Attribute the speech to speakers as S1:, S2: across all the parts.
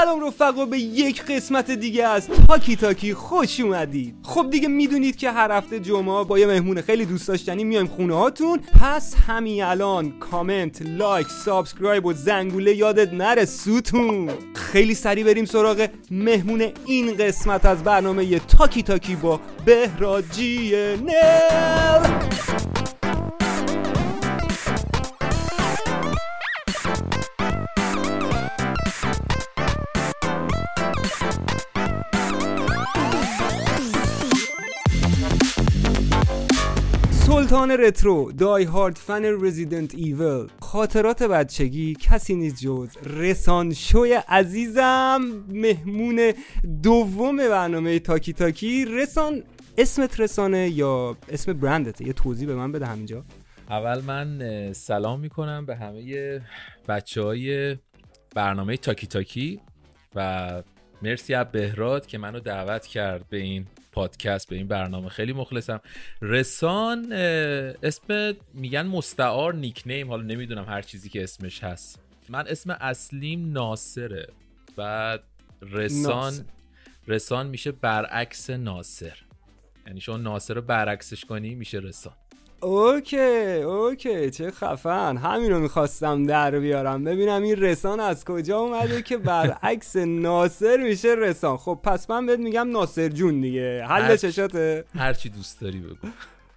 S1: سلام رفقا به یک قسمت دیگه از تاکی تاکی خوش اومدید. خب دیگه می‌دونید که هر هفته جمعه با یه مهمون خیلی دوست داشتنی میایم خونه هاتون. پس همین الان کامنت لایک subscribe و زنگوله یادت نره سوتون. خیلی سریع بریم سراغ مهمون این قسمت از برنامه تاکی تاکی با بهراجی نل سلطان رترو دای هارد فن رزیدنت ایول. خاطرات بچگی کسی نیست جز رسان شوی عزیزم مهمون دوم برنامه تاکی تاکی. رسان اسمت رسانه یا اسم برندته؟ یه توضیح به من بده همینجا.
S2: اول من سلام می‌کنم به همه بچه های برنامه تاکی تاکی و مرسی از بهراد که منو دعوت کرد به این پادکست به این برنامه. خیلی مخلصم. رسان اسم میگن مستعار nickname. حالا نمی‌دونم هر چیزی که اسمش هست. من اسم اصلیم ناصره. بعد رسان ناصر. رسان میشه برعکس ناصر. یعنی شما ناصر رو برعکسش کنی میشه رسان.
S1: OK OK چه خفن. همین رو می‌خواستم در بیارم. ببینم این رسان از کجا اومده که برعکس ناصر میشه رسان. خب پس من بهت میگم ناصر جون دیگه. حل چشاته؟
S2: هرچی دوست داری بگو.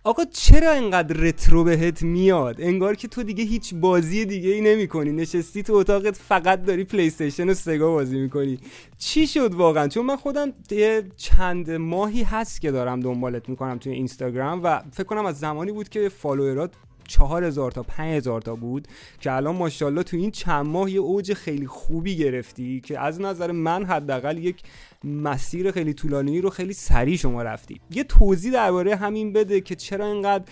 S1: آقا چرا اینقدر retro بهت میاد؟ انگار که تو دیگه هیچ بازی دیگه ای نمی کنی نشستی تو اتاقت فقط داری پلی و سگا بازی می‌کنی. چی شد واقعا؟ چون من خودم یه چند ماهی هست که دارم دنبالت می‌کنم توی اینستاگرام و فکر کنم از زمانی بود که follower ات چهار هزار تا پنج هزار تا بود که الان ماشاءالله تو این چند ماه یه اوج خیلی خوبی گرفتی که از نظر من حداقل یک مسیر خیلی طولانی رو خیلی سریع شما رفتی. یه توضیح درباره همین بده که چرا اینقدر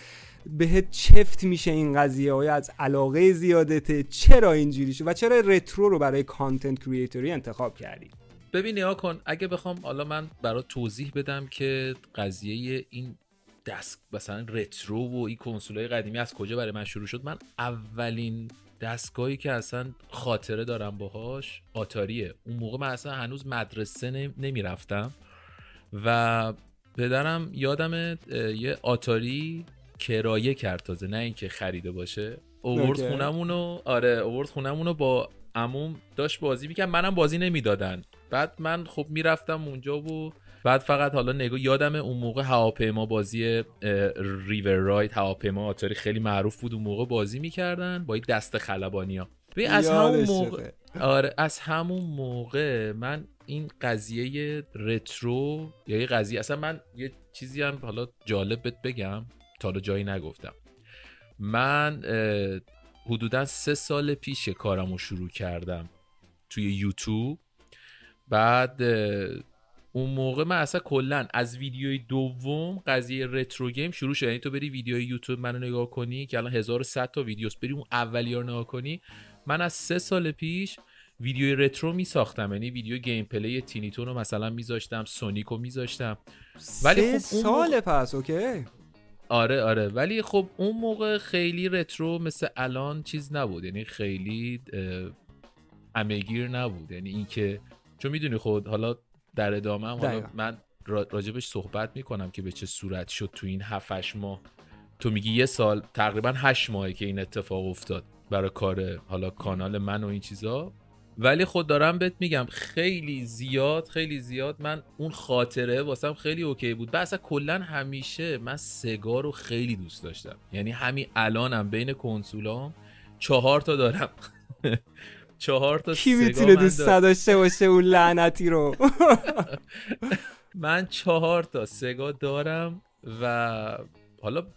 S1: بهت چفت میشه این قضیه های از علاقه زیادته؟ چرا اینجوری شد؟ و چرا رترو رو برای کانتنت کریئتوری انتخاب کردی؟
S2: ببین نیا کن اگه بخوام حالا من برای توضیح بدم که قضیه این دست مثلا رترو و این کنسول قدیمی از کجا برای من شروع شد؟ من اولین دستگاهی که اصلا خاطره دارم باهاش آتاریه. اون موقع من اصلا هنوز مدرسه نمی‌رفتم و پدرم یادم یه آتاری کرایه کرد تازه نه اینکه خریده باشه. اوورد خونمونو آره اوورد خونمونو با عموم داشت بازی می‌کرد. منم بازی نمی‌دادن. بعد من خب می‌رفتم اونجا و بعد فقط حالا نگاه یادم اون موقع هواپیما بازی ریور رایت هواپیما آتاری خیلی معروف بود. اون موقع بازی می‌کردن با یک دست خلبانی ها از همون موقع آره از همون موقع من این قضیه رترو یا یه قضیه اصلا من یه چیزی هم حالا جالب بهت بگم تا حالا جایی نگفتم. من حدودا سه سال پیش کارم رو شروع کردم توی یوتیوب. بعد اون موقع من اصلا کلا از ویدیوی دوم قضیه retro game شروع شد. یعنی تو بری ویدیوی یوتیوب منو نگاه کنی که الان 1100 تا ویدیوس بری اون اولی رو نگاه کنی من از سه سال پیش ویدیوی retro می ساختم یعنی ویدیو gameplay Tiny Toon رو مثلا میذاشتم سونیک رو میذاشتم.
S1: ولی خب سال موقع... پس okay؟
S2: آره آره. ولی خب اون موقع خیلی retro مثل الان چیز نبود. یعنی خیلی همه‌گیر نبود. یعنی اینکه چون می‌دونی خود حالا در ادامه هم من راجبش صحبت می‌کنم که به چه صورت شد تو این 7 ماه. تو میگی یه سال تقریبا 8 ماهه که این اتفاق افتاد برای کار حالا کانال من و این چیزا. ولی خود دارم بهت میگم خیلی زیاد خیلی زیاد من اون خاطره واسم خیلی okay بود. و اصلا کلا همیشه من سگا رو خیلی دوست داشتم. یعنی همین الانم بین کنسولام چهار تا دارم. چهار تا
S1: کی می‌تونه دوست داشته باشه اون لعنتی رو؟
S2: من چهار تا سگا دارم و حالا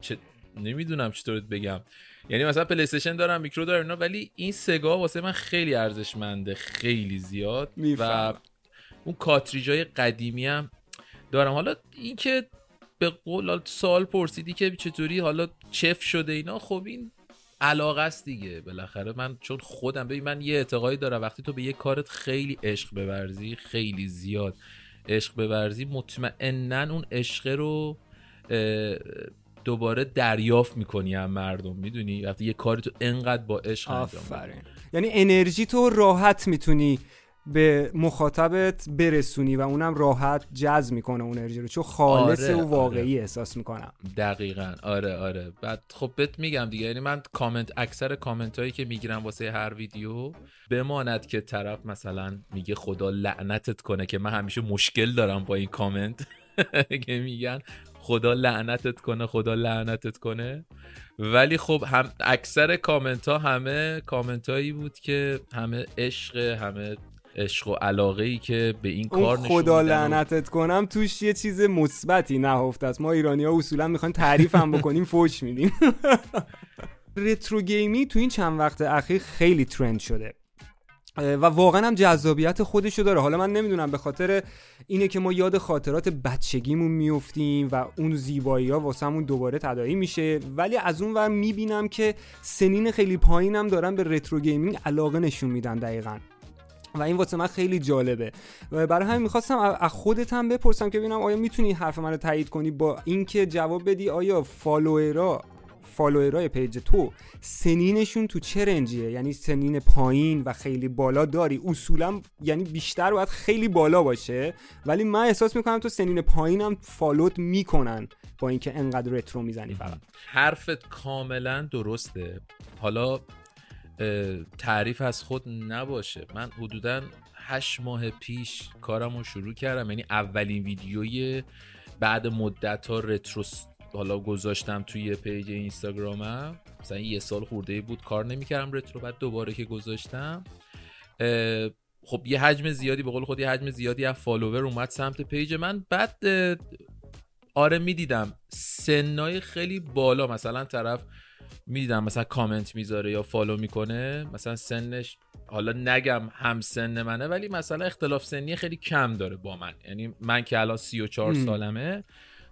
S2: چه... نمی‌دونم چطور بگم. یعنی مثلا پلی دارم میکرو دارم اینا ولی این سگا واسه من خیلی ارزشمنده خیلی زیاد. و اون کاتریجای قدیمی هم دارم. حالا اینکه به قول سال پرسیدی که چطوری حالا چف شده اینا خب این علاقه است دیگه. بالاخره من چون خودم ببین من یه اعتقادی دارم. وقتی تو به یه کارت خیلی عشق بورزی خیلی زیاد عشق بورزی مطمئنا اون عشق رو دوباره دریافت می‌کنی هم مردم می‌دونی؟ وقتی یه کاری تو انقدر با عشق انجام
S1: یعنی انرژی تو راحت می‌تونی به مخاطبت برسونی و اونم راحت جذب می‌کنه اون انرژی رو. چون خالص
S2: آره،
S1: و واقعی
S2: آره.
S1: احساس می‌کنم.
S2: دقیقا. آره آره. بعد خب بهت میگم دیگه. یعنی من کامنت اکثر کامنت هایی که می‌گیرم واسه هر ویدیو بماند که طرف مثلا میگه خدا لعنتت کنه که من همیشه مشکل دارم با این کامنت. که میگن خدا لعنتت کنه خدا لعنتت کنه. ولی خب هم اکثر کامنت ها همه کامنت هایی بود که همه عشق همه عشق و علاقه ای که به این کار نشون
S1: خدا
S2: میدن و-
S1: لعنتت کنم توش یه چیز مثبتی نهفته است. ما ایرانی ها اصولا می‌خوایم تعریف هم بکنیم فوش میدیم. retro gamey تو این چند وقت اخیر خیلی trend شده. و واقعا هم جذابیت خودشو داره. حالا من نمی‌دونم به خاطر اینه که ما یاد خاطرات بچگیمون میفتیم و اون زیبایی ها واسمون دوباره تداعی میشه. ولی از اون ور می‌بینم که سنین خیلی پایینم دارن به retro gaming علاقه نشون میدن دقیقا. و این واسه من خیلی جالبه. برای همین می‌خواستم از خودت هم بپرسم که ببینم آیا می‌تونی حرف منو تایید کنی با اینکه جواب بدی آیا follower ا follower ای page تو سنینشون تو چه range یه؟ یعنی سنین پایین و خیلی بالا داری. اصولا یعنی بیشتر باید خیلی بالا باشه ولی من احساس می‌کنم تو سنین پایینم follow ت می‌کنن با اینکه انقدر retro می‌زنی فقط.
S2: حرفت کاملا درسته. حالا تعریف از خود نباشه. من حدودا هشت ماه پیش کارم رو شروع کردم. یعنی اولین ویدیوی بعد مدت ها retro حالا گذاشتم توی page اینستاگرامم. مثلا یه سال خورده بود کار نمی‌کردم retro بعد دوباره که گذاشتم. خب یه حجم زیادی به قول خود یه حجم زیادی از follower اومد سمت page من. بعد آره می‌دیدم سنای خیلی بالا. مثلا طرف می‌دیدم مثلا کامنت می‌ذاره یا follow می‌کنه مثلا سنش حالا نگم هم سن منه ولی مثلا اختلاف سنی خیلی کم داره با من. یعنی من که الان 34
S1: م.
S2: سالمه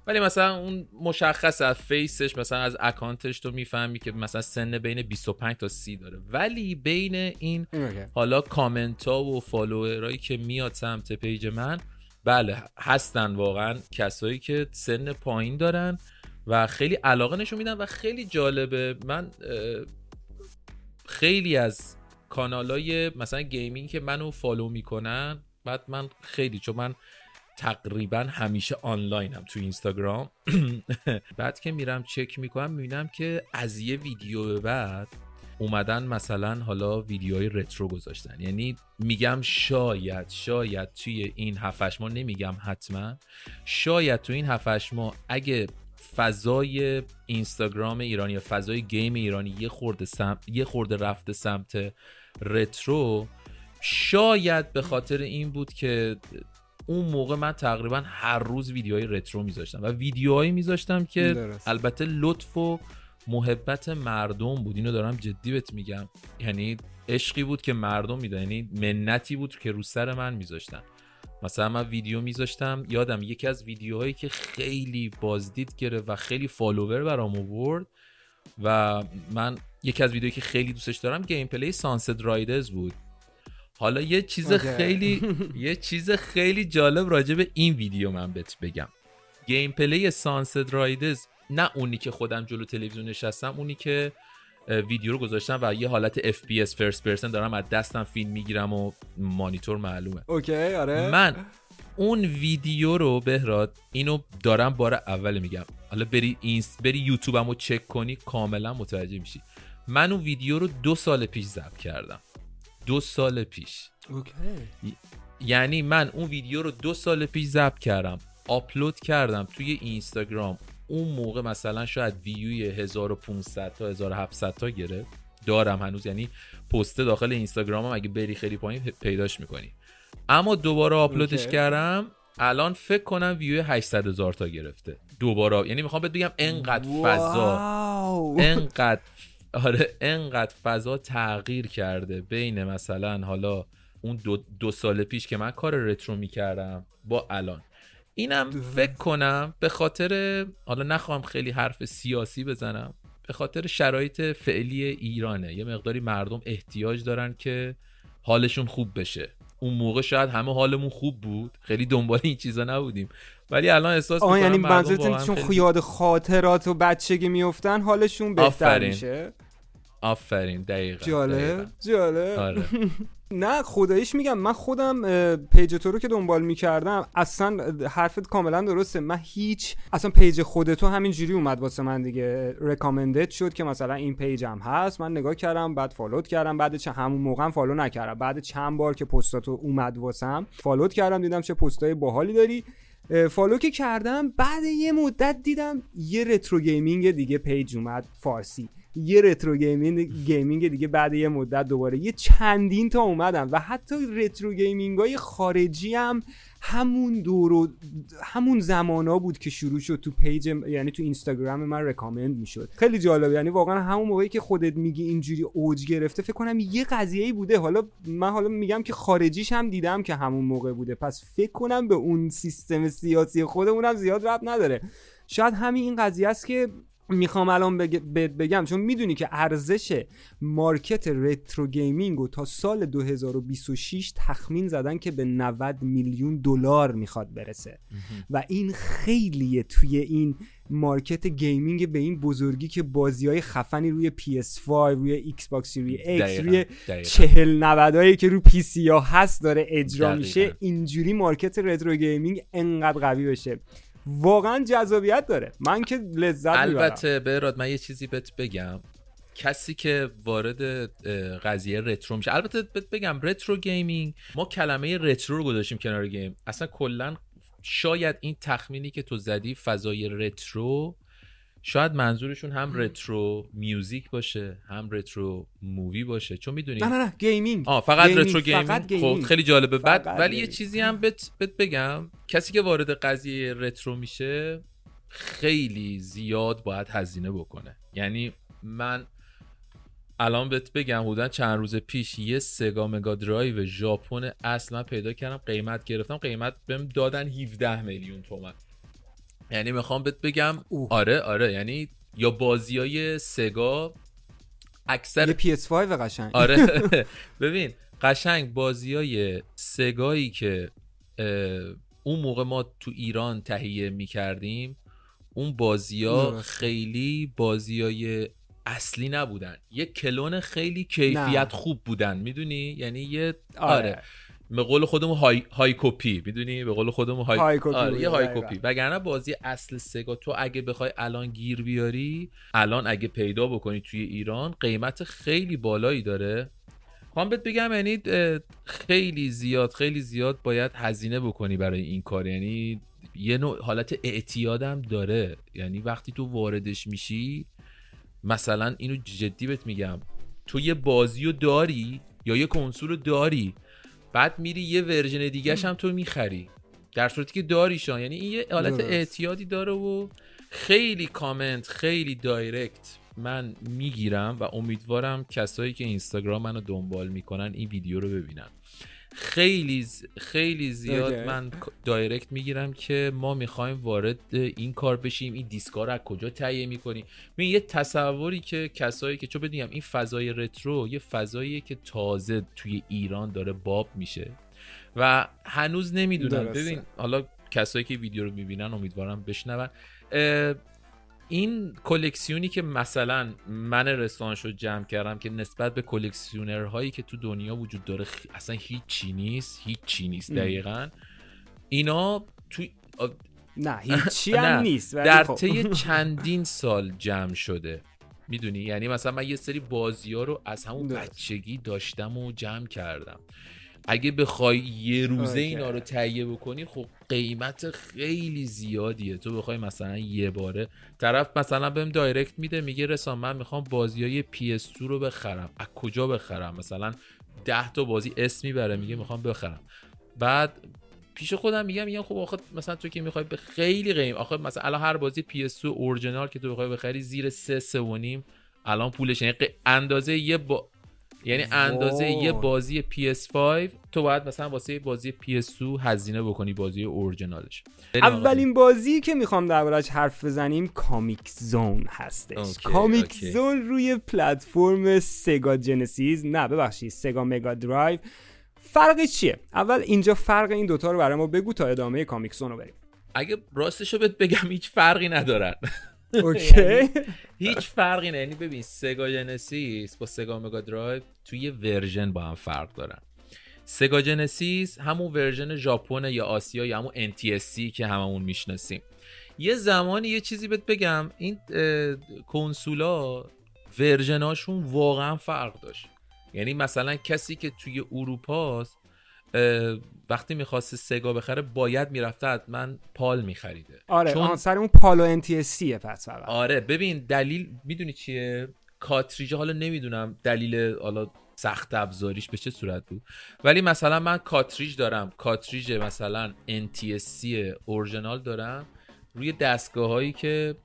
S2: ولی مثلا اون مشخص از face ش مثلا از account ش تو می‌فهمی که مثلا سن بین 25 تا 30 داره. ولی بین این حالا کامنت ها و follower ایی که میاد سمت page من بله هستن واقعا کسایی که سن پایین دارن. و خیلی علاقه نشون میدن و خیلی جالبه. من خیلی از کانالای مثلا gaming که منو follow می‌کنن بعد من خیلی چون من تقریبا همیشه آنلاینم تو اینستاگرام. بعد که میرم چک می‌کنم می‌بینم که از یه ویدیو به بعد اومدن مثلا حالا ویدیوهای retro گذاشتن. یعنی میگم شاید شاید توی این هفتش ماه نمیگم حتما شاید تو این هفتش ماه اگه فضای اینستاگرام ایرانی یا فضای گیم ایرانی یه خورده سم... یه خورده رفته سمت رترو شاید به خاطر این بود که اون موقع من تقریبا هر روز ویدیوهای رترو میذاشتم و ویدیوهایی میذاشتم که
S1: درست.
S2: البته لطف و محبت مردم بود. اینو دارم جدی بهت میگم. یعنی عشقی بود که مردم میدن یعنی منتی بود که رو سر من میذاشتن. مثلا من ویدیو میذاشتم یادم یکی از ویدیوهایی که خیلی بازدید گرفت و خیلی follower برام آورد و من یکی از ویدیوهایی که خیلی دوستش دارم gameplay Sunset Riders بود حالا یه چیز. خیلی یه چیز خیلی جالب راجع به این ویدیو من بهت بگم gameplay Sunset Riders نه اونی که خودم جلو تلویزیون نشستم اونی که ویدیو رو گذاشتم و یه حالت FPS first person دارم از دستم فیلم می‌گیرم و مانیتور معلومه.
S1: Okay آره.
S2: من اون ویدیو رو بهراد اینو دارم بار اول میگم. حالا بری اینست بری یوتیوبم رو چک کنی کاملا متوجه میشی. من اون ویدیو رو دو سال پیش ضبط کردم. دو سال پیش.
S1: Okay.
S2: یعنی من اون ویدیو رو دو سال پیش ضبط کردم. آپلود کردم توی اینستاگرام. اون موقع مثلا شاید ویوی 1500 تا 1700 تا گرفت. دارم هنوز یعنی پست داخل اینستاگرامم اگه بری خیلی پایین پیداش می‌کنی. اما دوباره آپلودش. کردم الان فکر کنم ویوی 800 هزار تا گرفته. دوباره یعنی می‌خوام بهت بگم انقدر فضا. انقدر آره انقدر فضا تغییر کرده. بین مثلا حالا اون دو, دو سال پیش که من کار رترو می‌کردم با الان. اینم فکر کنم به خاطر حالا نخواهم خیلی حرف سیاسی بزنم. به خاطر شرایط فعلی ایرانه. یه مقداری مردم احتیاج دارن که حالشون خوب بشه. اون موقع شاید همه حالمون خوب بود. خیلی دنبال این چیزا نبودیم. ولی الان احساس می‌کنم
S1: یعنی منظورت چون
S2: خیلی-
S1: یاد خاطرات و بچگی میفتن حالشون بهتر
S2: آفرین.
S1: میشه؟
S2: آفرین. دقیقا.
S1: جالب.
S2: دقیقاً.
S1: جالب.
S2: آره.
S1: نه خداییش میگم من خودم page تو رو که دنبال می‌کردم اصلا حرفت کاملا درسته. من هیچ اصلا page خودتو همینجوری اومد واسه من دیگه. Recommended شد که مثلا این page م هست من نگاه کردم بعد follow ت کردم بعد چه همون موقع follow نکردم. بعد چند بار که پستاتو اومد واسم follow ت کردم دیدم چه پستای باحالی داری. follow که کردم بعد یه مدت دیدم یه retro gaming دیگه page اومد فارسی. یه retro gaming gaming دیگه بعد یه مدت دوباره. یه چندین تا اومدم و حتی retro gaming های خارجی هم همون دور و همون زمانا بود که شروع شد تو page یعنی تو اینستاگرام من recommend می‌شد. خیلی جالب یعنی واقعا همون موقعی که خودت میگی اینجوری اوج گرفته فکر کنم یه قضیه بوده. حالا من حالا میگم که خارجیش هم دیدم که همون موقع بوده. پس فکر کنم به اون سیستم سیاسی خودمونم زیاد ربط نداره. شاید همین این قضیه است که می‌خوام الان بگم چون می‌دونی که ارزش market retro gaming رو تا سال 2026 تخمین زدن که به 90 میلیون دلار می‌خواد برسه. و این خیلیه توی این market gaming به این بزرگی که بازی های خفنی روی PS5 روی ایکس باکس سری ایکس روی چهل نود هایی که رو پی سی ها هست داره اجرا میشه. اینجوری market retro gaming انقدر قوی بشه. واقعا جذابیت داره. من که لذت
S2: البته بذار من یه چیزی بهت بگم. کسی که وارد قضیه retro میشه البته بگم retro gaming ما کلمه retro رو گذاشتیم کنار game. اصلا کلا شاید این تخمینی که تو زدی فضای retro شاید منظورشون هم retro music باشه هم retro movie باشه. چون می‌دونی
S1: نه نه نه gaming.
S2: آه فقط gaming. retro gaming, خب خیلی جالبه. بعد ولی یه چیزی هم بت, بت بگم. کسی که وارد قضیه retro میشه خیلی زیاد باید هزینه بکنه. یعنی من الان بهت بگم بودن چند روز پیش یه سگا مگا درایو ژاپن اصلا پیدا کردم قیمت گرفتم. قیمت بهم دادن 17 میلیون تومن. یعنی می‌خوام بهت بگم آره آره یعنی یا بازی های سگا اکثر
S1: یه PS5 قشنگ.
S2: آره. ببین قشنگ بازی های سگایی که اون موقع ما تو ایران تهیه می‌کردیم اون بازی ها خیلی بازی های اصلی نبودن. یه کلون خیلی کیفیت خوب بودن می‌دونی؟ یعنی یه آره, آره. به قول خودمون های, های کپی می‌دونی؟ به قول خودمون های, های کپی آره یه های کپی. وگرنه بازی اصل سگا تو اگه بخوای الان گیر بیاری الان اگه پیدا بکنی توی ایران قیمت خیلی بالایی داره. خواهم بهت بگم یعنی خیلی زیاد خیلی زیاد باید هزینه بکنی برای این کار. یعنی یه نوع حالت اعتیادم داره. یعنی وقتی تو واردش میشی مثلا اینو جدی بهت میگم تو یه بازی رو داری یا یه کنسول رو داری بعد میری یه version دیگه هم تو می‌خری. در صورتی که داریش یعنی این یه حالت اعتیادی داره و خیلی کامنت خیلی direct من می‌گیرم و امیدوارم کسایی که اینستاگرام منو دنبال می‌کنن این ویدیو رو ببینن. خیلی خیلی زیاد من دایرکت می‌گیرم که ما می‌خوایم وارد این کار بشیم این دیسکار رو از کجا تهیه می‌کنیم. ببین یه تصوری که کسایی که چون بدونیم این فضای رترو یه فضاییه که تازه توی ایران داره باب میشه و هنوز نمی‌دونم. ببین حالا کسایی که ویدیو رو می‌بینن امیدوارم بشنون. این کلکسیونی که مثلا من رسانش رو جمع کردم که نسبت به کلکسیونرهایی که تو دنیا وجود داره اصلا هیچی نیست هیچی نیست دقیقا. اینا تو
S1: نه هیچی هم نیست
S2: در خب. طی چندین سال جمع شده. می‌دونی؟ یعنی مثلا من یه سری بازی ها رو از همون بچگی داشتم و جمع کردم. اگه بخوای یه روزه اینا رو تهیه بکنی خب قیمت خیلی زیادیه. تو بخوای مثلا یه باره طرف مثلا بهم دایرکت میده میگه رسان من می‌خوام بازی های PS2 رو بخرم. از کجا بخرم؟ مثلا ده تا بازی اسم می‌بره میگه می‌خوام بخرم. بعد پیش خودم میگم میگم خب آخه مثلا تو که می‌خوای به خیلی قیم آخه مثلا الان هر بازی PS2 original که تو بخوای بخری زیر 3 3 الان پولش یعنی اندازه یه با یعنی اندازه یه بازی PS5 تو باید مثلا واسه بازی PS2 هزینه بکنی بازی اورجینالش
S1: اولین بازی که می‌خوام دربارش حرف بزنیم Comix Zone هستش. Comix Zone روی پلتفرم Sega Genesis نه ببخشید Sega Mega Drive فرقش چیه؟ اول اینجا فرق این دوتا رو برای ما بگو تا ادامه Comix Zone رو بریم.
S2: اگه راستشو بهت بگم هیچ فرقی ندارن.
S1: okay. یعنی
S2: هیچ فرقی نه. یعنی ببین Sega Genesis با Sega Mega Drive توی version با هم فرق دارن. Sega Genesis همون version ژاپن یا آسیا یا همون NTSC که هممون می‌شناسیم. یه زمانی یه چیزی بهت بگم. این کنسولا ورژناشون واقعا فرق داشت. یعنی مثلا کسی که توی اروپاست وقتی می‌خواست سگا بخره باید می‌رفته حتما پال میخریده.
S1: آره چون... سر اون پالو انتی پس فقط.
S2: آره ببین دلیل می‌دونی چیه؟ کاتریج حالا نمی‌دونم دلیل حالا سخت افزاریش به چه صورت بود. ولی مثلا من کاتریج دارم. کاتریج مثلا NTSC اورجینال دارم. روی دستگاه هایی که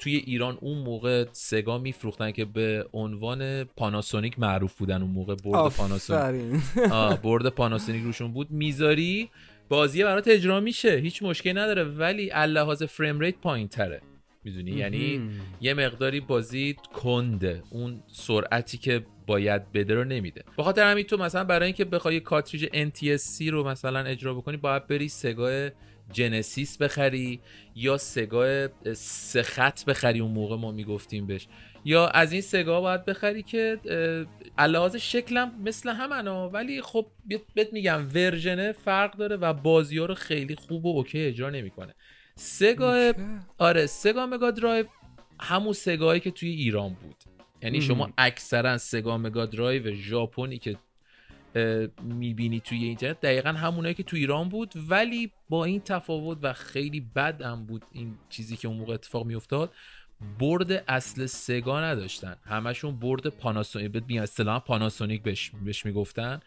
S2: توی ایران اون موقع سگا میفروختن که به عنوان پاناسونیک معروف بودن اون موقع برد پاناسونیک برد پاناسونیک روشون بود. می‌ذاری؟ بازی برات اجرا میشه. هیچ مشکلی نداره ولی لحاظ فریم ریت پایین تره می‌دونی؟ یعنی یه مقداری بازی کنده. اون سرعتی که باید بده رو نمیده. به خاطر همین تو مثلا برای اینکه بخوای کاتریج NTSC رو مثلا اجرا بکنی باید بری سگاه Genesis بخری یا Sega سه خط بخری اون موقع ما می‌گفتیم بهش. یا از این Sega باید بخری که علاوه شکلم مثل همنا ولی خب بهت میگم version ه فرق داره و بازی ها رو خیلی خوب و okay اجرا نمی‌کنه. Sega آره Sega Mega Drive همون Sega یی که توی ایران بود. یعنی شما اکثرا Sega Mega Drive ژاپنی که می‌بینی توی اینترنت. دقیقا همونایی که تو ایران بود ولی با این تفاوت و خیلی بد هم بود این چیزی که اون موقع اتفاق میافتاد. برد اصل سگا نداشتن. همشون برد پاناسونیک بهت میگن پاناسونیک بهش بهش می‌گفتن.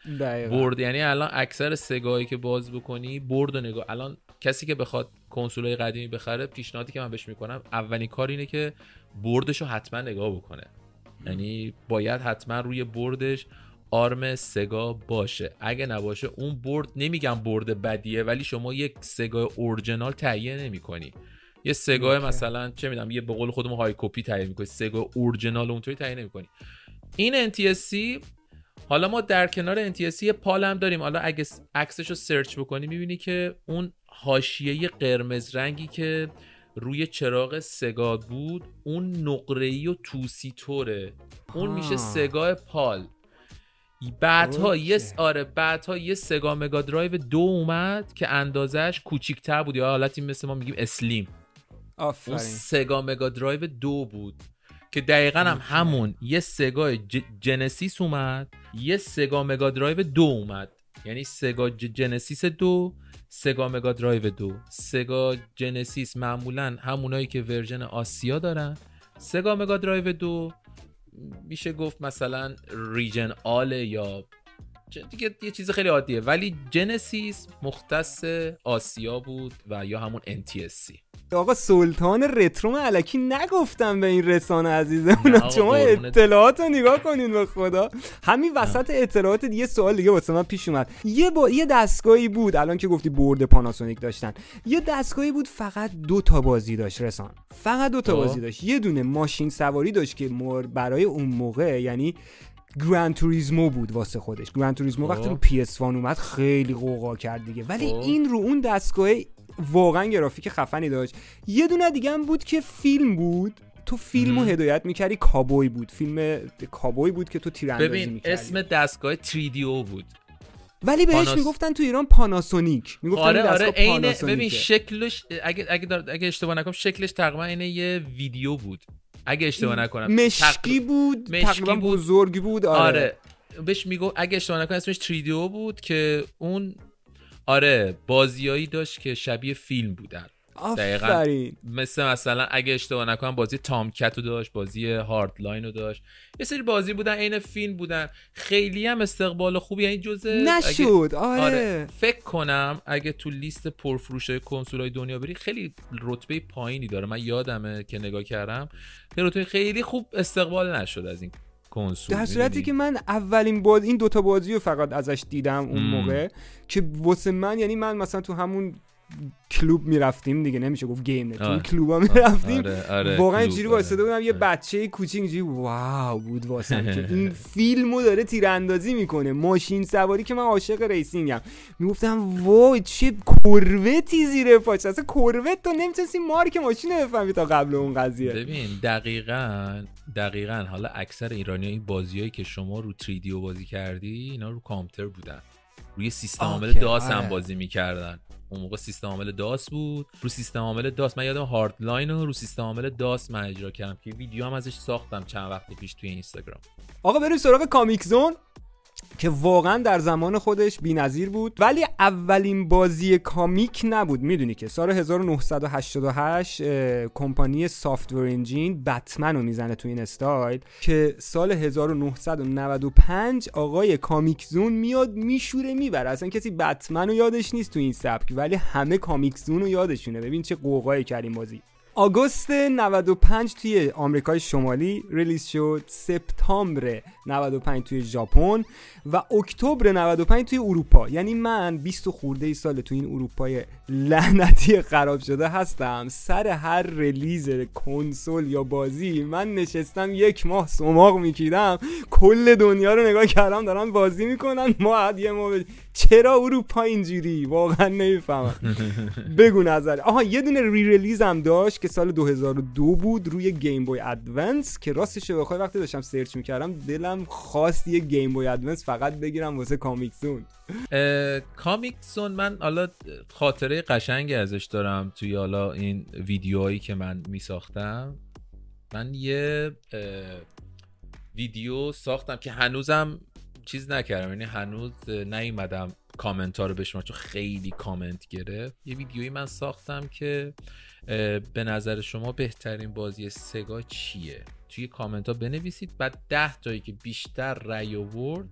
S2: برد یعنی الان اکثر سگایی که باز بکنی برد و نگاه. الان کسی که بخواد کنسولای قدیمی بخره پیشنهادی که من بهش می‌کنم اولین کار اینه که بردش رو حتما نگاه بکنه. یعنی باید حتما روی بردش آرم سگا باشه. اگه نباشه اون برد نمیگم برد بدیه ولی شما یک سگا اورجینال تهیه نمی‌کنی. یه سگا مثلا چه می‌دونم یه به قول خودمون های کپی تهیه می‌کنی. سگا اورجینال اونطوری تهیه نمی‌کنی. این NTSC حالا ما در کنار NTSC یه پال هم داریم. حالا اگه عکسش رو سرچ بکنی می‌بینی که اون حاشیه قرمز رنگی که روی چراغ Sega بود اون نقره و توسی طوره. اون میشه Sega PAL. بعدها یه آره بعدها یه Sega Mega Drive دو اومد که اندازش کوچیکتر بود. یا حالتی مثل ما میگیم slim.
S1: آفرین.
S2: اون Sega Mega Drive دو بود که دقیقا هم همون. یه Sega Genesis اومد یه Sega Mega Drive دو اومد. یعنی Sega Genesis دو Sega Mega Drive دو. Sega Genesis معمولا همونایی که version آسیا دارن. Sega Mega Drive دو میشه گفت مثلا region all یا دیگه یه چیز خیلی عادیه. ولی Genesis مختص آسیا بود و یا همون NTSC
S1: آقا سلطان retro الکی نگفتم به این رسانه عزیزمون شما اطلاعات رو نگاه کنین به خدا. همین وسط اطلاعات یه سوال دیگه واسه من پیش اومد. یه با... یه دستگاهی بود الان که گفتی برد Panasonic داشتن. یه دستگاهی بود فقط دو تا بازی داشت رسان. فقط دو تا بازی داشت. یه دونه ماشین سواری داشت که برای اون موقع یعنی Gran Turismo بود واسه خودش. Gran Turismo وقتی رو PS اومد خیلی غوغا کرد دیگه. ولی این رو اون دستگاه واقعا گرافیک خفنی داشت. یه دونه دیگه هم بود که فیلم بود. تو فیلم رو هدایت می‌کردی کابوی بود. فیلم کابوی بود که تو تیراندازی ببین
S2: اسم دستگاه 3DO بود.
S1: ولی بهش پاناس... می‌گفتن تو ایران پاناسونیک می‌گفتن
S2: آره آره عین ببین شکلش اگه اگه. اگه اشتباه نکنم شکلش تقریبا اینه یه ویدیو بود. اگه اشتباه نکنم
S1: مشکی بود تقریبا بود. بزرگی بود آره, آره.
S2: بهش میگو اگه اشتباه نکنم اسمش 3DO بود که اون آره بازیایی داشت که شبیه فیلم بودن
S1: دقیقا.
S2: مثل مثلا اگه اشتباه نکنم بازی تام کتو داشت بازی هارد لاین رو داشت. یه سری بازی بودن عین فیلم بودن. خیلی هم استقبال خوبی یعنی جزء
S1: نشد آره.
S2: آره. فکر کنم اگه تو لیست پرفروش کنسول های دنیا بری خیلی رتبه پایینی داره. من یادمه که نگاه کردم رتبه خیلی خوب استقبال نشد از این کنسول
S1: در صورتی که من اولین باز این دوتا بازی رو فقط ازش دیدم اون موقع که واسه من یعنی من مثلا تو همون کلوب می‌رفتیم دیگه نمیشه گفت game net تو کلوبا می‌رفتیم. آره، آره، واقعا اینجوری واسه بودم یه بچه کوچیک اینجوری wow بود واسه که این فیلمو داره تیراندازی می‌کنه ماشین سواری که من عاشق racing م. می‌گفتم وای چه Corvette ی زیر پاش اصلا Corvette تو نمی‌تونستی مارک ماشین بفهمی تا قبل اون قضیه.
S2: ببین دقیقا دقیقا حالا اکثر ایرانی این بازیایی که شما رو 3DO بازی کردی اینا رو کامپیوتر بودن. روی سیستم عامل DOS هم
S1: آره.
S2: بازی می‌کردن. اون موقع سیستم عامل DOS بود. رو سیستم عامل DOS. من یادم Hardline رو رو سیستم عامل DOS من اجرا کردم که ویدیو هم ازش ساختم چند وقت پیش توی اینستاگرام.
S1: آقا بریم سراغ Comix Zone. که واقعا در زمان خودش بی‌نظیر بود ولی اولین بازی Comix نبود. می‌دونی که سال 1988 اه، کمپانی Software Engine Batman رو می‌زنه تو این استایل که سال 1995 آقای Comix Zone میاد میشوره می‌بره. اصلا کسی بتمن رو یادش نیست تو این سبک ولی همه Comix Zone رو یادشونه. ببین چه غوغایی کرد این بازی. آگوست 95 توی آمریکای شمالی release شد. سپتامبر 95 توی ژاپن و اکتبر 95 توی اروپا. یعنی من 20 خورده ای سال توی این اروپای لعنتی خراب شده هستم. سر هر release کنسول یا بازی من نشستم یک ماه سماق میکیدم. کل دنیا رو نگاه کردم دارن بازی می‌کنن. ما یه ماه چرا اروپا اینجوری؟ واقعا نمی‌فهمم. بگو نظر. آها یه دونه re-release هم داشت که سال 2002 بود روی Game Boy Advance که راستش رو بخوای وقتی داشتم search می‌کردم دلم خواست یه Game Boy Advance فقط بگیرم واسه Comix Zone
S2: اه، کامیک زون من حالا خاطره قشنگی ازش دارم توی حالا این ویدیوهایی که من می ساختم من یه ویدیو ساختم که هنوزم چیز نکردم. یعنی هنوز نیومدم کامنت ها رو بشمارم چون خیلی کامنت گرفت. یه ویدیویی من ساختم که به نظر شما بهترین بازی سگا چیه؟ توی کامنت ها بنویسید بعد ده تایی که بیشتر رأی آورد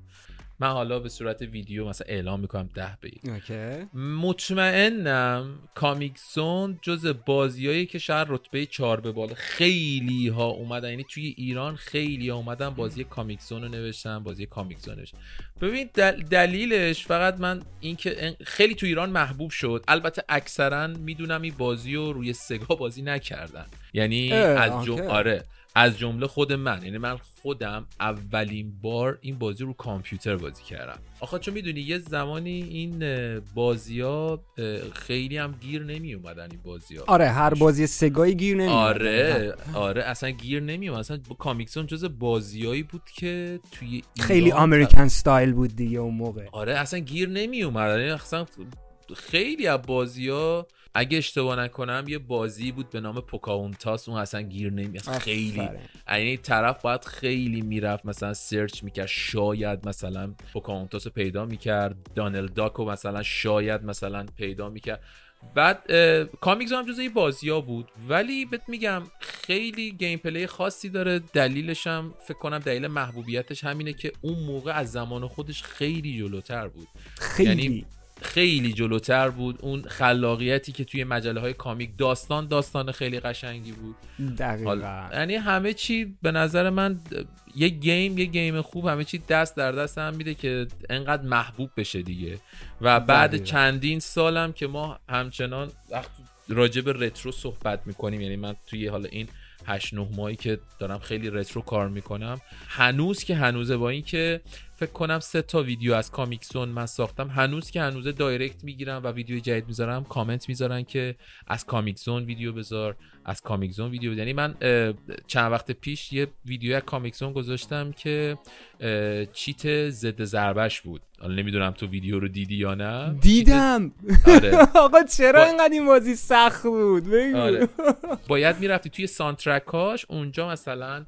S2: من حالا به صورت ویدیو مثلا اعلام می‌کنم ده بگید
S1: okay.
S2: مطمئنم Comix Zone جز بازیایی که شاید رتبه چهار به بالا خیلی ها اومدن یعنی توی ایران خیلی ها اومدن بازی Comix Zone رو نوشتن بازی Comix Zone نوشتن. ببین دل- دلیلش فقط من اینکه خیلی تو ایران محبوب شد. البته اکثرا می‌دونم این بازی رو روی سگا بازی نکردن. یعنی از جم...
S1: okay.
S2: آره. از جمله خود من. یعنی من خودم اولین بار این بازی رو کامپیوتر بازی کردم. آخه چون می‌دونی یه زمانی این بازی ها خیلی هم گیر نمی اومدن این بازی ها
S1: آره هر بازی سگایی گیر نمیاد
S2: آره آره اصلا گیر نمی اومد اصلا Comix Zone جز بازیایی بود که توی
S1: خیلی American style بود دیگه اون موقع.
S2: آره اصلا گیر نمی اومد یعنی اصلا خیلی از بازی ها اگه اشتباه نکنم یه بازی بود به نام Pocahontas. اون اصلا گیر نمی اصلا خیلی. یعنی طرف باید خیلی می‌رفت مثلا search می‌کرد. شاید مثلا Pocahontas رو پیدا می‌کرد. Donald Duck و مثلا شاید مثلا پیدا می‌کرد. بعد Comix هم این بازی ها بود. ولی بهت میگم خیلی gameplay خاصی داره. دلیلش هم فکر کنم دلیل محبوبیتش همینه که اون موقع از زمان خودش خیلی جلوتر بود.
S1: خیلی.
S2: یعنی خیلی جلوتر بود. اون خلاقیتی که توی مجله های کامیک داستان داستان خیلی قشنگی بود.
S1: دقیقا.
S2: یعنی همه چی به نظر من یه گیم یه گیم خوب همه چی دست در دست هم میده که انقدر محبوب بشه دیگه. و بعد
S1: دقیقاً.
S2: چندین سالم که ما همچنان وقت راجع به رترو صحبت می‌کنیم یعنی من توی حالا این 8 9 ماهی که دارم خیلی رترو کار می‌کنم هنوز که هنوزه با این که فکر کنم سه تا ویدیو از Comix Zone من ساختم. هنوز که هنوز direct می‌گیرم و ویدیو جدید می‌ذارم کامنت می‌ذارن که از Comix Zone ویدیو بذار از Comix Zone ویدیو یعنی من چند وقت پیش یه ویدیو از Comix Zone گذاشتم که cheat ضد ضربش بود. حالا نمی‌دونم تو ویدیو رو دیدی یا نه.
S1: دیدم.
S2: آره.
S1: آقا چرا
S2: با-
S1: اینقدر این بازی سخت بود؟
S2: آره. باید می‌رفتی توی سانترکاش اونجا مثلا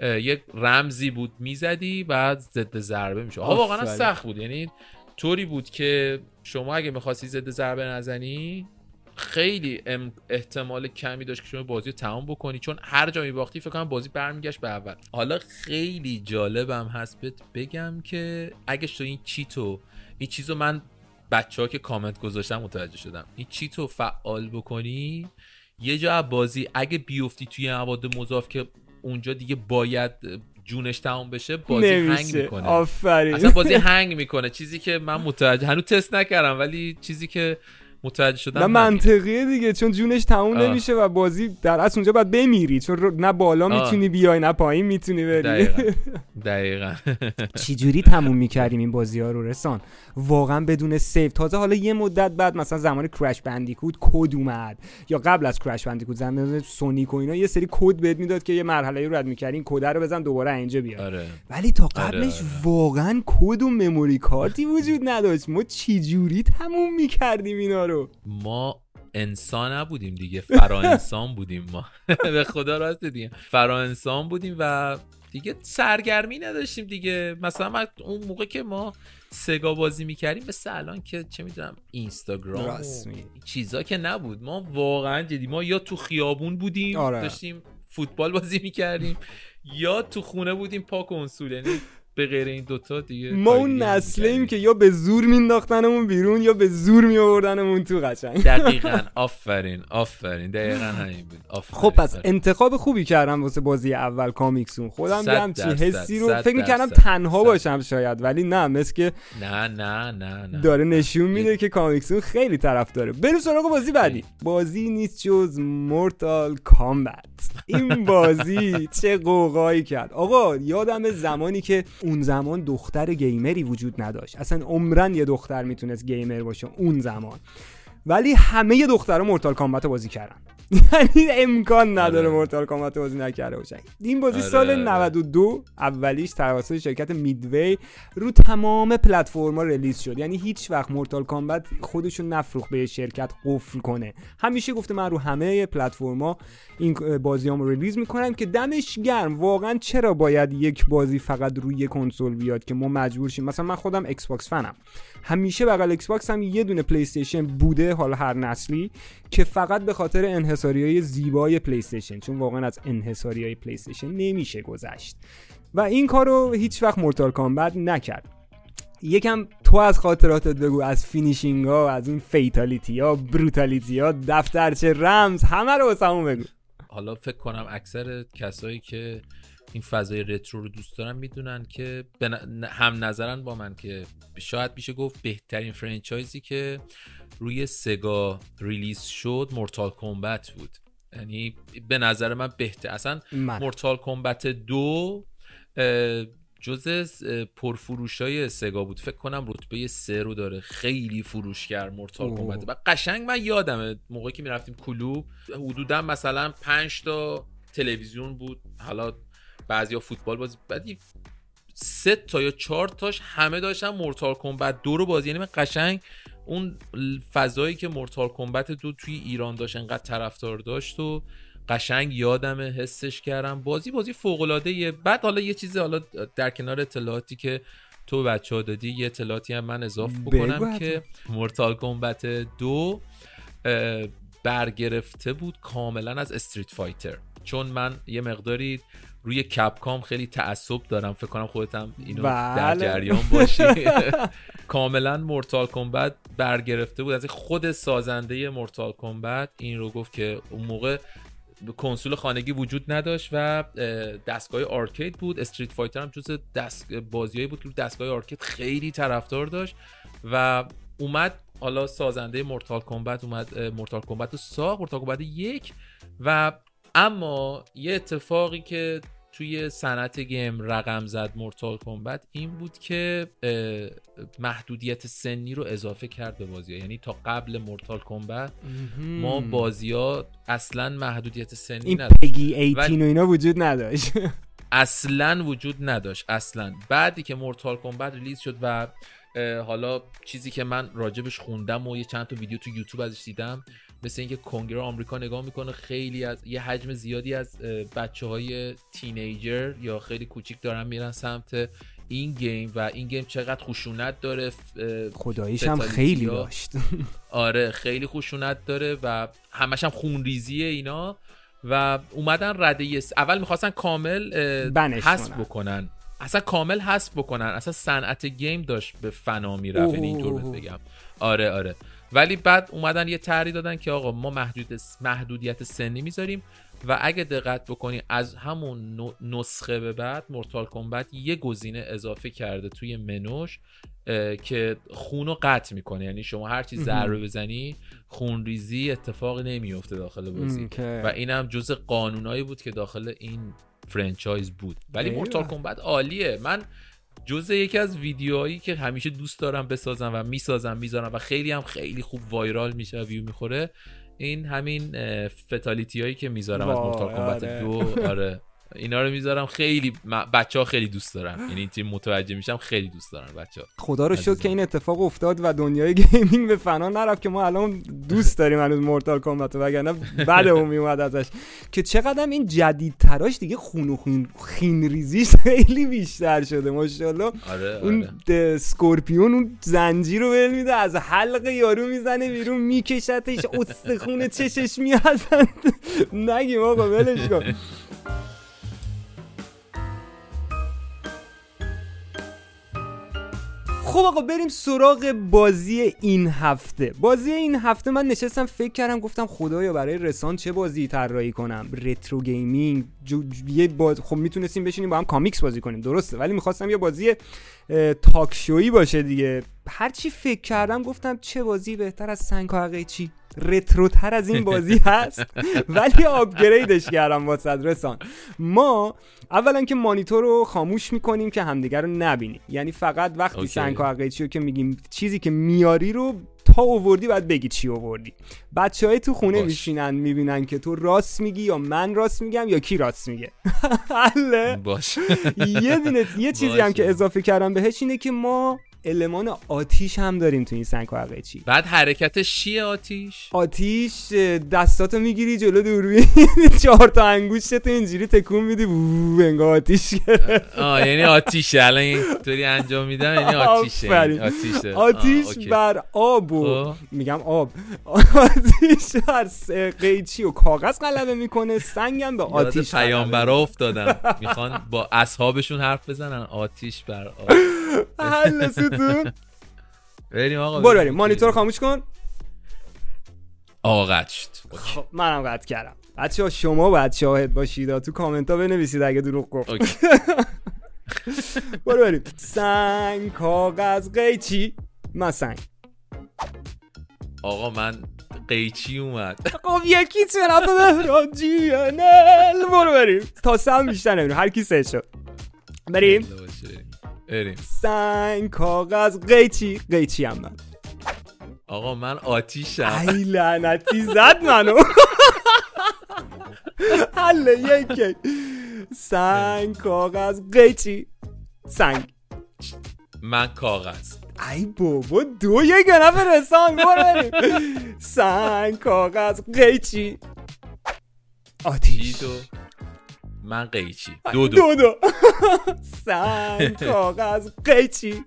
S2: یک رمزی بود می‌زدی بعد ضد ضربه میشه آها واقعا. سخت بود. یعنی طوری بود که شما اگه می‌خواستی ضد ضربه نزنی خیلی احتمال کمی داشت که شما بازی رو تمام بکنی چون هر جا میباختی فکر کنم بازی برمیگشت به اول. حالا خیلی جالبم هست بهت بگم که اگه تو این چیتو این چیزو من بچه ها که کامنت گذاشتم متوجه شدم. این چیتو فعال بکنی یه جا از بازی اگه بیفتی توی مواد مذاب که اونجا دیگه باید جونش تمام بشه بازی هنگ
S1: نمیشه.
S2: می‌کنه.
S1: آفرین.
S2: اصلا بازی هنگ می‌کنه. چیزی که من متوجه هنوز تست نکردم ولی چیزی که متوجه شدم
S1: نه منطقیه دیگه چون جونش تموم نمیشه و بازی در اصل اونجا باید بمیری چون نه بالا می‌تونی بیای نه پایین می‌تونی بری.
S2: دقیقا, دقیقا.
S1: چجوری تموم می‌کردیم این بازی ها رو رسان؟ واقعا بدون save. تازه حالا یه مدت بعد مثلا زمان Crash Bandicoot کد اومد. یا قبل از کرش بندیکوت زمان سونیک و اینا یه سری کد بهت می‌داد که یه مرحله رو رد می‌کردی این کد رو بزن دوباره اینجا بیاد
S2: آره.
S1: ولی تا قبلش آره. واقعا کد و مموری کارتی وجود نداشت. ما چجوری تموم می‌کردیم اینا رو؟
S2: ما انسان نبودیم دیگه فرا انسان بودیم ما. به خدا راست دیگه. فرا انسان بودیم و دیگه سرگرمی نداشتیم دیگه. مثلا اون موقع که ما سگا بازی می‌کردیم مثل الان که چه می‌دونم اینستاگرام چیزا که نبود. ما واقعا جدی ما یا تو خیابون بودیم آره. داشتیم فوتبال بازی می‌کردیم یا تو خونه بودیم پا کنسول یعنی به غیر این دوتا دیگه
S1: ما اون نسلیم که یا به زور مینداختنمون بیرون یا به زور میآوردنمون تو قشنگ.
S2: دقیقا. آفرین آفرین. دقیقا همین بود. آفرین.
S1: خب پس انتخاب خوبی کردم واسه بازی اول کامیکسون. خودم یه همچی حسی رو فکر می‌کردم تنها باشم شاید ولی نه مثل که
S2: نه نه نه نه.
S1: داره نشون میده که Comix Zone خیلی طرف داره. برو سراغ بازی بعدی. بازی نیست جز Mortal Kombat این بازی چه غوغایی کرد. آقا یادم زمانی که اون زمان دختر gamer ی وجود نداشت. اصلا عمراً یه دختر می‌تونست gamer باشه اون زمان. ولی همه دخترها Mortal Kombat بازی کردن. یعنی امکان نداره آره. Mortal Kombat بازی نکرده باشن. این بازی آره، سال 92 آره. اولیش توسط شرکت Midway رو تمام پلتفرما release شد. یعنی هیچ وقت Mortal Kombat خودشو نفروخت به شرکت قفل کنه. همیشه گفته من رو همه پلتفرما این بازیامو release می‌کنم که دمش گرم. واقعا چرا باید یک بازی فقط روی کنسول بیاد که ما مجبور شیم؟ مثلا من خودم Xbox fan م. همیشه بغل Xbox هم یه دونه پلی بوده حالا هر نسلی که فقط به خاطر انحصاری های زیبای پلی چون واقعا از انحصاری های پلی نمیشه گذشت. و این کارو هیچ وقت Mortal Kombat نکرد. یکم تو از خاطراتت بگو از finishing ها از اون fatality ها brutality ها دفترچه رمز همه رو واسمون بگو.
S2: حالا فکر کنم اکثر کسایی که این فضای retro رو دوست دارن می‌دونن که هم نظرن با من که شاید میشه گفت بهترین franchise ی که روی سگا release شد Mortal Kombat بود. یعنی به نظر من بهتر اصلا مورتال کمبت دو جز پرفروش های سگا بود. فکر کنم رتبه سه رو داره. خیلی فروش کرد مورتال کمبت و قشنگ من یادمه موقعی که می‌رفتیم کلوب حدودا مثلا پنج تا تلویزیون بود. حالا بعضیا فوتبال بازی بعدی سه تا یا چهار تاش همه داشتن مورتال کمبت دو رو بازی. یعنی من قشنگ اون فضایی که مورتال کمبت دو توی ایران داشت انقدر طرفدار داشت و قشنگ یادمه حسش کردم. بازی بازی فوق العاده بعد حالا یه چیزی حالا در کنار اطلاعاتی که تو بچه ها دادی یه اطلاعاتی هم من اضافه بکنم که مورتال کمبت دو برگرفته بود کاملا از استریت فایتر چون من یه مقداری روی کپکام خیلی تعصب دارم. فکر کنم خودتم اینو در بله. جریان باشی. کاملا Mortal Kombat برگرفته بود. از خود سازنده Mortal Kombat این رو گفت که اون موقع کنسول خانگی وجود نداشت و دستگاه arcade بود. Street Fighter هم جز دست بازیایی بود که دستگاه arcade خیلی طرفدار داشت و اومد حالا سازنده Mortal Kombat اومد Mortal Kombat رو ساخت Mortal Kombat یک و اما یه اتفاقی که توی صنعت game رقم زد Mortal Kombat این بود که محدودیت سنی رو اضافه کرد به بازی ها. یعنی تا قبل Mortal Kombat ما بازی ها اصلا محدودیت سنی
S1: این نداشت. PEGI 18 و اینا وجود نداشت.
S2: اصلا وجود نداشت. اصلا. بعدی که Mortal Kombat release شد و حالا چیزی که من راجبش خوندم و یه چند تا ویدیو تو یوتیوب ازش دیدم مثل اینکه کنگره آمریکا نگاه می‌کنه خیلی از یه حجم زیادی از بچه های تینیجر یا خیلی کوچیک دارن میرن سمت این گیم و این گیم چقدر خشونت داره
S1: خداییش هم خیلی داشت.
S2: آره خیلی خشونت داره و همش هم خونریزیه اینا و اومدن رده اول می‌خواستن کامل حذف بکنن. اصلا کامل حذف بکنن. اصلا صنعت گیم داشت به فنا می‌رفت. یعنی اینطور بگم. آره آره. ولی بعد اومدن یه طرحی دادن که آقا ما محدود محدودیت سنی می‌ذاریم و اگه دقت بکنی از همون نسخه به بعد مورتال کمبت یه گزینه اضافه کرده توی منوش که خون رو قطع می‌کنه. یعنی شما هر چی ضربه بزنی خونریزی اتفاقی نمیفته داخل بازی. و اینم جز قانونایی بود که داخل این فرانچایز بود. ولی مورتال کمبت عالیه. من جز یکی از ویدیوهایی که همیشه دوست دارم بسازم و می‌سازم می‌ذارم و خیلی هم خیلی خوب وایرال میشه و ویو می‌خوره این همین fatality هایی که می‌ذارم از Mortal Kombat آره. دو آره اینا رو می‌ذارم خیلی بچه ها خیلی دوست دارن. یعنی تیم متوجه میشم خیلی دوست دارن بچه ها
S1: خدا رو شکر که این اتفاق افتاد و دنیای gaming به فنا نرفت که ما الان دوست داریم هنوز Mortal Kombat وگرنه بعد اون میومد ازش. که چقدر این جدیدتراش دیگه خون و خون خین ریزیش خیلی بیشتر شده ماشاءالله.
S2: آره،
S1: اون آره. Scorpion اون زنجیر رو ول میده از حلق یارو می‌زنه بیرون میکشتش استخون چشش میاد نگیم آقا ولش کن. خب آقا بریم سراغ بازی این هفته. بازی این هفته من نشستم فکر کردم گفتم خدایا برای رسان چه بازی طراحی کنم؟ retro gaming یه باز... خب می‌تونستیم بشینیم با هم Comix بازی کنیم. درسته ولی می‌خواستم یه بازی talk show یی باشه دیگه. هرچی فکر کردم گفتم چه بازی بهتر از سنگ چی رتروتر از این بازی هست. ولی آپگریدش کردم با رسان. ما اولا که مانیتور رو خاموش می‌کنیم که همدیگر رو نبینیم. یعنی فقط وقتی سنگ و رو که میگیم چیزی که میاری رو تا اووردی باید بگی چی اووردی. بچه های تو خونه میشینن می‌بینن که تو راست میگی یا من راست میگم یا کی راست میگه. حله.
S2: باش.
S1: یه یه چیزی هم که اضافه کردم بهش اینه که ما المان آتیش هم داریم تو این سنگ چی.
S2: بعد حرکتش چیه آتیش؟
S1: آتیش دستاتو می‌گیری جلو دوربین چهار تا انگشتتو اینجوری تکون میدی. انگار آتیش
S2: آه یعنی آتیشه. الان اینطوری انجام میدم یعنی آتیشه
S1: آتیشه. آتیش بر آب و خب. میگم آب. آتیش بر قیچی و کاغذ غلبه می‌کنه. سنگم به آتیش
S2: پیامبرا افتادن می‌خوان با اصحابشون حرف بزنن. آتیش بر آب. بریم آقا
S1: برو بریم. مانیتور خاموش کن.
S2: آقا قطع شد.
S1: خب منم قطع کردم. بچه ها شما باید شاهد باشید. تو کامنت ها بنویسید اگه دروغ گفت. برو بریم. سنگ کاغذ قیچی. من سنگ.
S2: آقا من قیچی اومد.
S1: خب یکی طرف مهراجی نل برو بریم. تا سم بیشتر نمیریم هر کی سه شد. بریم.
S2: بریم.
S1: سنگ کاغذ قیچی. قیچی هم من
S2: آقا من آتیشم.
S1: ای لعنتی زد منو. حل یکی. سنگ کاغذ قیچی. سنگ.
S2: من کاغذ.
S1: ای بابا دو یک نفر رسان بریم. سنگ کاغذ قیچی. آتیش.
S2: من قیچی. دو
S1: دو. دو, دو. سنگ کاغذ قیچی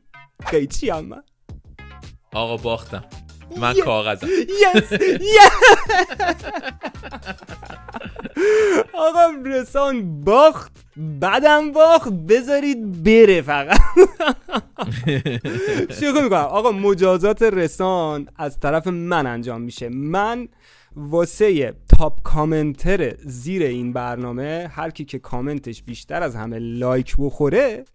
S1: قیچی هم من
S2: آقا باختم. من کاغذم.
S1: یس آقا رسان باخت. بعدم باخت. بذارید بره فقط. شروع می‌کنم. آقا مجازات رسان از طرف من انجام میشه. من واسه top commenter زیر این برنامه هر کی که کامنتش بیشتر از همه لایک بخوره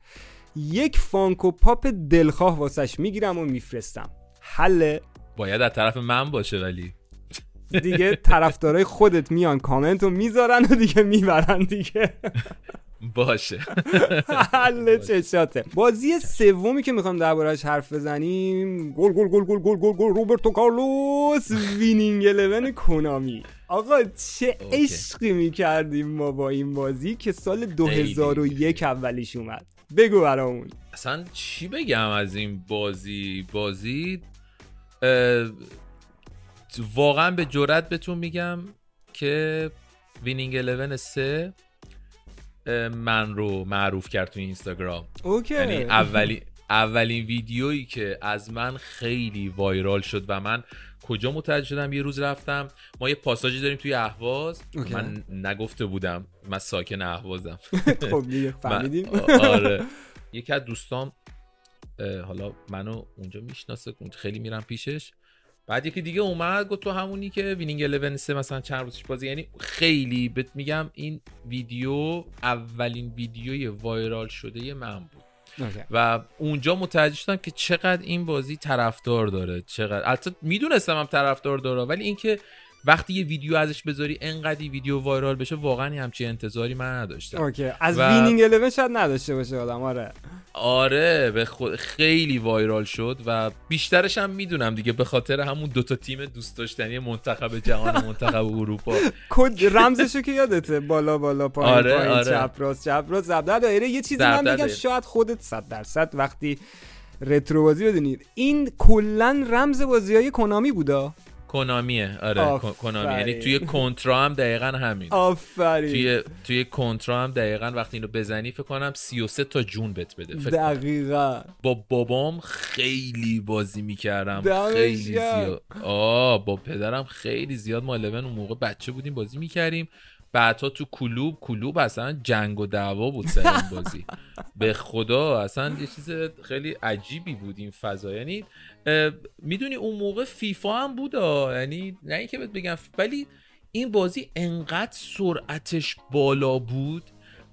S1: یک Funko Pop دلخواه واسش می‌گیرم و میفرستم. حل.
S2: باید از طرف من باشه ولی.
S1: دیگه طرفدارای خودت میان کامنت رو می‌ذارن و دیگه می‌برن دیگه.
S2: باشه.
S1: حل چشاته بازی سومی که می‌خوام دربارهش حرف بزنیم گل گل گل گل گل گل گل روبرتو کارلوس Winning 11 Konami. آقا چه عشقی می‌کردیم ما با این بازی که سال 2001 اولیش اومد. بگو برامون.
S2: اصلا چی بگم از این بازی؟ بازی واقعا به جرات بهتون میگم که Winning 11 3 من رو معروف کرد تو اینستاگرام.
S1: okay.
S2: یعنی اولی اولین ویدیویی که از من خیلی وایرال شد و من کجا متوجه شدم یه روز رفتم؟ ما یه پاساژی داریم توی اهواز. من نگفته بودم من ساکن اهوازم.
S1: خب فهمیدیم.
S2: آره. یکی از دوستان حالا منو اونجا می‌شناسه خیلی میرم پیشش. بعد یکی دیگه اومد گفت تو همونی که وینینگ 11 سه مثلا چند روزش بازی. یعنی خیلی بهت میگم این ویدیو اولین ویدیوی وایرال شده من بود. و اونجا متوجه شدم که چقدر این بازی طرفدار داره. چقدر البته می‌دونستم هم طرفدار داره ولی اینکه وقتی یه ویدیو ازش بذاری انقدر ویدیو وایرال بشه واقعا همچین انتظاری من نداشتم.
S1: okay. از و... وینینگ 11 شاید نداشته باشه آدم آره.
S2: آره به خود خیلی وایرال شد و بیشترش هم می‌دونم دیگه به خاطر همون دوتا تیم دوست داشتنی منتخب جهان منتخب اروپا.
S1: کد رمزشو که یادته؟ بالا بالا پایین آره پایین آره. چپ راست چپ راست. دایره یه چیزی من میگم شاید خودت 100 درصد وقتی retro بازی بدونید این کلا رمز بازی های Konami بودا؟
S2: کنامیه آره کنامی یعنی توی کنترا هم دقیقا همین.
S1: آفرین.
S2: توی توی کنترا هم دقیقا وقتی اینو بزنی فکر کنم 33 تا جون بت بده. فکر
S1: دقیقا.
S2: با بابام خیلی بازی می‌کردم. خیلی زیاد. آه با پدرم خیلی زیاد. ما 11 اون موقع بچه بودیم بازی می‌کردیم. بعدها تو کلوب کلوب اصلا جنگ و دعوا بود سر این بازی. به خدا اصلا یه چیز خیلی عجیبی بود این فضا. یعنی می‌دونی اون موقع فیفا هم بود یعنی نه اینکه بهت بگم ولی این بازی انقدر سرعتش بالا بود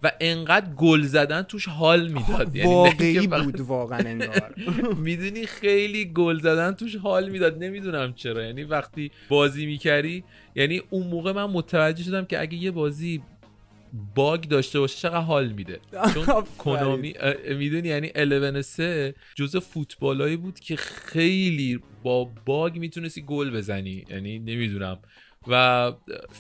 S2: و انقدر گل زدن توش حال می‌داد.
S1: یعنی واقعی بود واقعا انگار.
S2: می‌دونی خیلی گل زدن توش حال می‌داد. نمی‌دونم چرا. یعنی وقتی بازی می‌کردی یعنی اون موقع من متوجه شدم که اگه یه بازی باگ داشته باشه چقدر حال میده. چون کنامی می‌دونی یعنی 11 3 جزء فوتبالایی بود که خیلی با باگ می‌تونستی گل بزنی. یعنی نمی‌دونم. و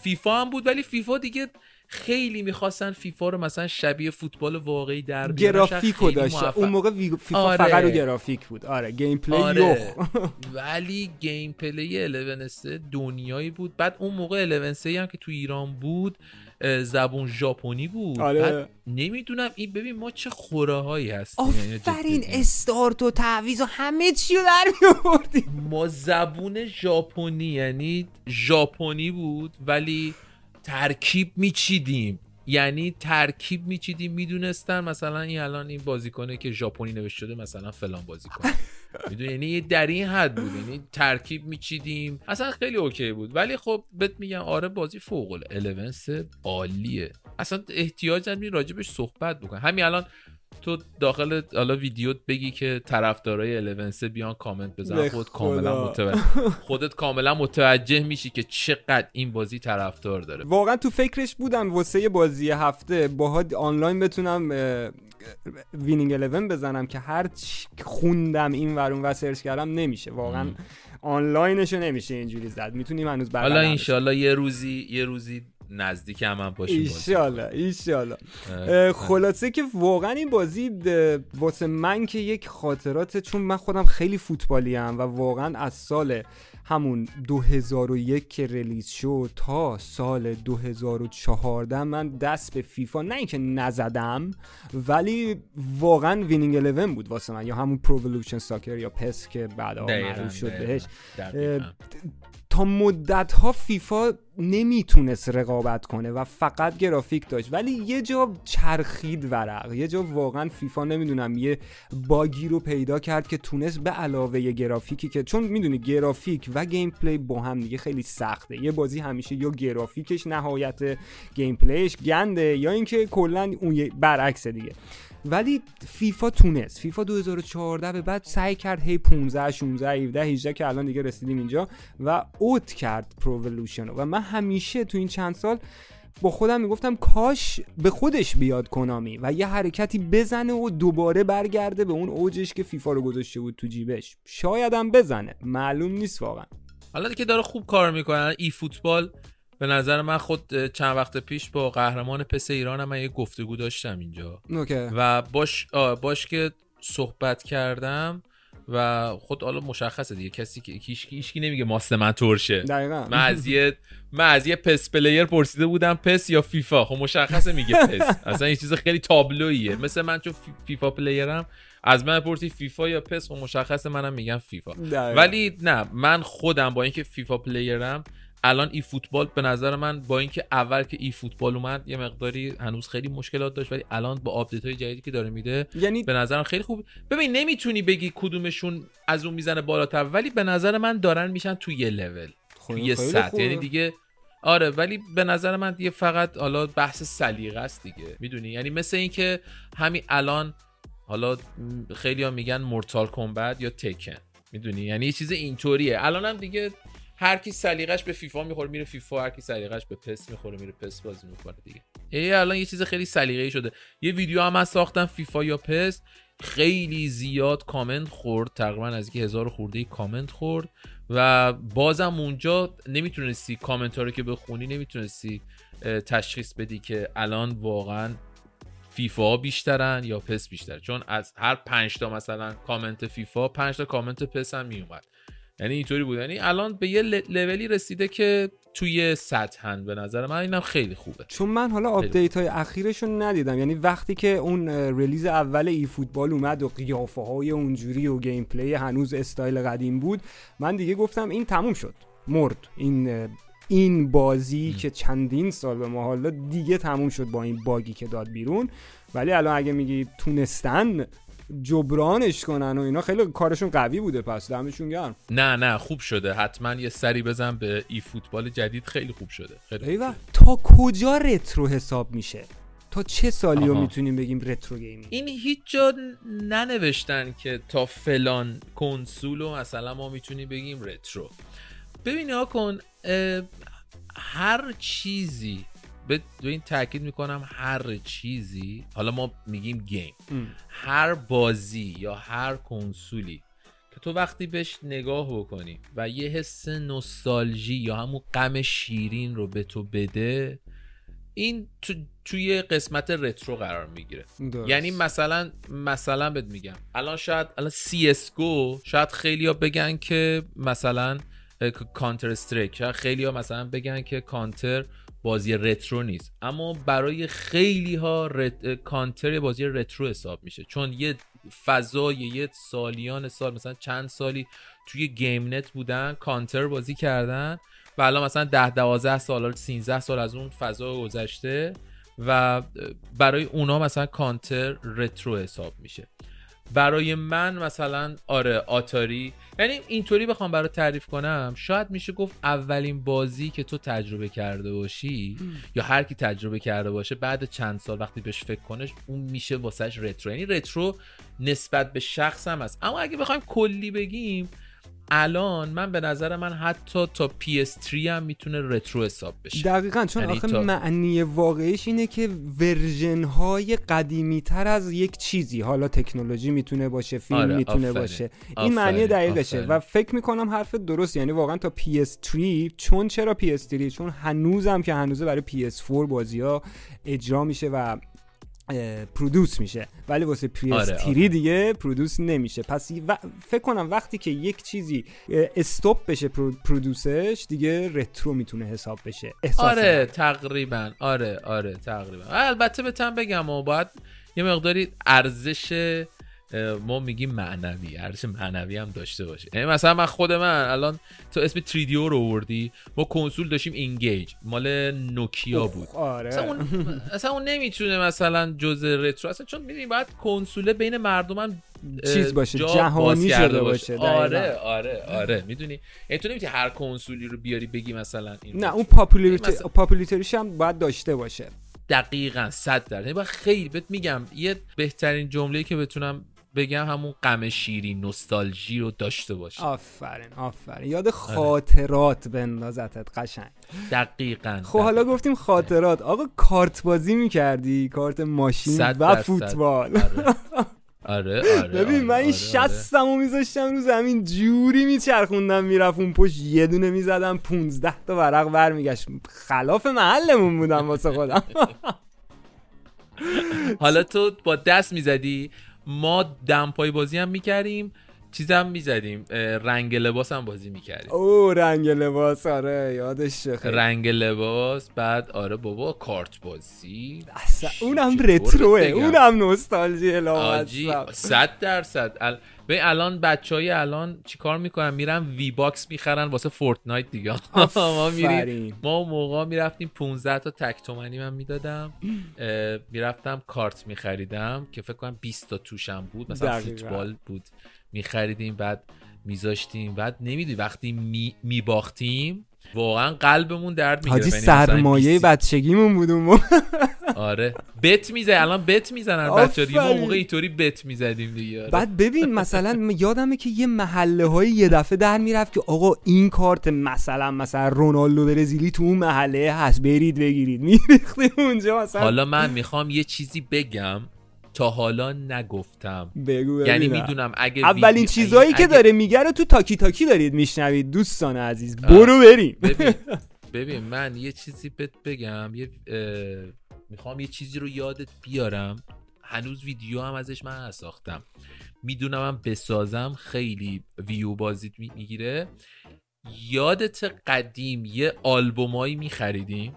S2: فیفا هم بود ولی فیفا دیگه خیلی می‌خواستن فیفا رو مثلا شبیه فوتبال واقعی در
S1: گرافیکو داشت. اون موقع فیفا آره. فقط رو گرافیک بود. آره gameplay آره.
S2: ولی gameplay 11 دنیایی بود. بعد اون موقع 11 هم که تو ایران بود زبون ژاپنی بود. آره. بعد نمی‌دونم این ببین ما چه خوره هایی هستیم.
S1: یعنی آفرین استارت و تعویز و همه چی رو در میوردیم
S2: ما زبون ژاپنی یعنی ژاپنی بود ولی ترکیب میچیدیم. یعنی ترکیب میچیدیم می‌دونستن مثلا این الان این بازیکنه که ژاپنی نوشته شده مثلا فلان بازیکن. می‌دونی؟ یعنی در این حد بود. یعنی ترکیب میچیدیم. اصلا خیلی اوکی بود. ولی خب بهت میگم آره بازی فوق العاده عالیه. اصلا احتیاج نداری راجبش صحبت بکن همین الان تو داخل حالا ویدیوت بگی که طرفدارای 11 بیان کامنت بزن. خود کاملا متوجه خودت کاملا متوجه میشی که چقدر این بازی طرفدار داره.
S1: واقعا تو فکرش بودم واسه بازی هفته باهات آنلاین بتونم Winning 11 بزنم که هر خوندم این ورون و سرچ کردم نمیشه. واقعا آنلاینشو نمیشه اینجوری زد. می‌تونیم هنوز بعد
S2: حالا انشالله یه روزی یه روزی نزدیک هم, هم باشیم
S1: ایشالا ایشالا. خلاصه که واقعا این بازی واسه من که یک خاطرات چون من خودم خیلی فوتبالی هم و واقعا از سال همون 2001 که release شد تا سال 2014 من دست به فیفا نه اینکه نزدم ولی واقعا Winning 11 بود واسه من یا همون Pro Evolution Soccer یا PES که بعدا معروف شد بهش. تا مدت ها فیفا نمی‌تونست رقابت کنه و فقط گرافیک داشت. ولی یه جا چرخید ورق. یه جا واقعا فیفا نمی‌دونم یه باگی رو پیدا کرد که تونست به علاوه یه گرافیکی که چون می‌دونی گرافیک و gameplay با هم دیگه خیلی سخته. یه بازی همیشه یا گرافیکش نهایت gameplay ش گنده یا اینکه کلا اون برعکس دیگه. ولی فیفا تونست. فیفا 2014 به بعد سعی کرد هی 15 16 17 18 که الان دیگه رسیدیم اینجا و out کرد Pro Evolution و من همیشه تو این چند سال با خودم می‌گفتم کاش به خودش بیاد Konami و یه حرکتی بزنه و دوباره برگرده به اون اوجش که فیفا رو گذاشته بود تو جیبش. شایدم بزنه. معلوم نیست واقعا.
S2: حالا که داره خوب کار می‌کنه eFootball به نظر من خود چند وقت پیش با قهرمان PES ایران من یه گفتگو داشتم اینجا.
S1: اوکی.
S2: و باش باش که صحبت کردم و خود حالا مشخصه دیگه. کسی که هیچ نمیگه ماست من ترشه.
S1: دقیقاً.
S2: من از یه من از یه PES player پرسیده بودم PES یا فیفا. خب مشخصه میگه PES. اصلا یه چیز خیلی تابلویه مثل من چون فیفا player م از من پرسی فیفا یا PES خب مشخصه منم میگم فیفا. ولی نه من خودم با اینکه فیفا player م الان eFootball به نظر من با اینکه اول که eFootball اومد یه مقداری هنوز خیلی مشکلات داشت ولی الان با آپدیت های جدیدی که داره میده
S1: یعنی
S2: به نظرم خیلی خوب. ببین نمی‌تونی بگی کدومشون از اون می‌زنه بالاتر ولی به نظر من دارن میشن تو یه لول تو یه سطح. یعنی دیگه آره ولی به نظر من دیگه فقط حالا بحث سلیقه است دیگه. می‌دونی؟ یعنی مثل اینکه همین الان حالا خیلی ها میگن مورتال کمبت یا تکن می‌دونی؟ یعنی یه چیز اینطوریه. الان هم دیگه هر کی سلیقش به فیفا می‌خوره میره فیفا. هر کی سلیقش به پس می‌خوره میره پس بازی می‌کنه دیگه. ای الان یه چیز خیلی سلیقه‌ای شده. یه ویدیو هم من ساختم فیفا یا PES. خیلی زیاد کامنت خورد. تقریبا از اینکه هزار خورده ای کامنت خورد. و بازم اونجا نمی‌تونستی کامنت ها رو که بخونی نمی‌تونستی تشخیص بدی که الان واقعا فیفا بیشترن یا PES بیشتر. چون از هر پنج تا مثلا کامنت فیفا پنج تا کامنت PES هم میومد یعنی اینطوری بود. یعنی الان به یه لولی رسیده که توی سطحن به نظر من. اینم خیلی خوبه.
S1: چون من حالا آپدیت های اخیرش رو ندیدم. یعنی وقتی که اون release اول eFootball اومد و قیافه های اونجوری و gameplay هنوز استایل قدیم بود من دیگه گفتم این تموم شد. مرد. این این بازی که چندین سال به ما حالا دیگه تموم شد با این bug ی که داد بیرون. ولی الان اگه میگی تونستن جبرانش کنن و اینا خیلی کارشون قوی بوده پس دمشون گرم.
S2: نه نه خوب شده. حتما یه سری بزن به eFootball جدید خیلی خوب شده. خیلی خوب
S1: ایوه
S2: شده.
S1: تا کجا retro حساب میشه؟ تا چه سالی رو. می‌تونیم بگیم retro gaming؟
S2: این هیچ جا ننوشتن که تا فلان کنسول و مثلا ما می‌تونیم بگیم retro. ببین ها کن هر چیزی به این تاکید می‌کنم هر چیزی حالا ما میگیم game. هر بازی یا هر کنسولی که تو وقتی بهش نگاه بکنی و یه حس نوستالژی یا همون غم شیرین رو به تو بده این تو توی قسمت retro قرار می‌گیره. یعنی مثلا مثلا بهت میگم. الان شاید الان CS:GO شاید خیلی ها بگن که مثلا Counter-Strike شاید خیلی ها مثلا بگن که کانتر بازی retro نیست. اما برای خیلی ها ret... Counter بازی retro حساب میشه. چون یه فضای یه سالیان سال مثلا چند سالی توی گیم نت بودن کانتر بازی کردن و الان مثلا 10 12 سال 13 سال از اون فضا گذشته و برای اونا مثلا کانتر رترو حساب میشه. برای من مثلا آره آتاری. یعنی اینطوری بخوام برای تعریف کنم شاید میشه گفت اولین بازی که تو تجربه کرده باشی یا هر کی تجربه کرده باشه بعد چند سال وقتی بهش فکر کنش اون میشه واسهش رترو. یعنی رترو نسبت به شخص هم هست. اما اگه بخوایم کلی بگیم الان من به نظر من حتی تا PS3 هم می‌تونه رترو حساب بشه
S1: دقیقا چون
S2: یعنی
S1: آخه
S2: تا-
S1: معنی واقعیش اینه که ورژن های قدیمی تر از یک چیزی حالا تکنولوژی می‌تونه باشه فیلم
S2: آره،
S1: می‌تونه
S2: آفرین.
S1: باشه این معنی
S2: آفرین،
S1: دقیقشه
S2: آفرین.
S1: و فکر می‌کنم حرف درست یعنی واقعا تا PS3 چون چرا PS3 چون هنوزم که هنوزه برای PS4 بازی ها اجرا میشه و پرودوس میشه. ولی واسه PS3
S2: آره، آره.
S1: دیگه پرودوس نمیشه. پس و فکر کنم وقتی که یک چیزی stop بشه pro- produce ش دیگه retro می‌تونه حساب بشه.
S2: آره
S1: من.
S2: تقریبا. آره آره تقریبا. البته بهتم بگم و باید یه مقداری ارزش ما میگیم معنوی ارزش معنوی هم داشته باشه. یعنی مثلا من خود من الان تو اسم 3DO رو آوردی ما کنسول داشتیم N-Gage مال نوکیا بود.
S1: آره.
S2: اصلا اون, اصلا اون نمی‌تونه مثلا جز retro اصلا چون می‌دونی باید کنسوله بین مردم هم اه،
S1: چیز باشه، جهانی شده باشه، دقیقاً.
S2: آره آره آره. می‌دونی؟ یعنی تو نمی‌تونی هر کنسولی رو بیاری بگی مثلا این
S1: نه اون پاپولیریتی
S2: مثلا-
S1: پاپولیتریش هم باید داشته باشه.
S2: دقیقا صد درصد. یعنی خیلی بهت میگم یه بهترین جمله که بتونم بگم همون غم شیرین نوستالژی رو داشته باشه
S1: آفرین آفرین. یاد
S2: آره.
S1: خاطرات بندازتت قشنگ.
S2: دقیقا
S1: خب حالا گفتیم خاطرات. آقا کارت بازی می‌کردی؟ کارت ماشین و. فوتبال.
S2: آره. آره آره
S1: ببین
S2: آره،
S1: من این
S2: آره،
S1: شستمو میذاشتم رو زمین جوری میچرخوندم می‌رفت اون پشت یه دونه می‌زدم 15 تا ورق برمیگشت. خلاف محلمون بودم واسه خودم.
S2: حالا تو با دست می‌زدی؟ ما دمپای بازی هم می‌کردیم چیزم می‌زدیم رنگ لباس هم بازی می‌کردیم.
S1: او رنگ لباس آره یادش خیلی.
S2: رنگ لباس بعد آره بابا کارت بازی.
S1: اصلا اونم رتروه اونم نوستالژی
S2: حاجی صد درصد. ال... به الان بچه های الان چیکار می‌کنن؟ میرن V-Bucks می‌خرن واسه Fortnite دیگه. ما میریم ما موقع می‌رفتیم 15 تا تک تومنی من می‌دادم. می‌رفتم کارت میخریدم که فکر کنم 20 تا توشم بود. مثلا فوتبال بود. میخریدیم بعد میذاشتیم. بعد نمی‌دونی وقتی میباختیم واقعا قلبمون درد می‌گیره.
S1: حاجی یعنی سرمایه بچگیمون بود اون
S2: آره. بت می‌زنن الان بت می‌زنن بچه دیگه ما موقع اینطوری بت می‌زدیم دیگه. آره.
S1: بعد ببین مثلا یادمه که یه محله های یه دفعه در می‌رفت که آقا این کارت مثلا مثلا رونالدو برزیلی تو اون محله هست. برید بگیرید. میریختیم اونجا مثلا.
S2: حالا من می‌خوام یه چیزی بگم. تا حالا نگفتم.
S1: بگو
S2: یعنی می‌دونم اگه
S1: اولین چیزهایی که داره میگه رو تو تاکی تاکی دارید میشنوید دوستان عزیز. برو بریم.
S2: ببین ببین من یه چیزی بهت بگم. یه می‌خوام یه چیزی رو یادت بیارم. هنوز ویدیو هم ازش من ساختم می‌دونم هم بسازم خیلی ویو بازیت می‌گیره. یادت قدیم یه آلبومایی میخریدیم.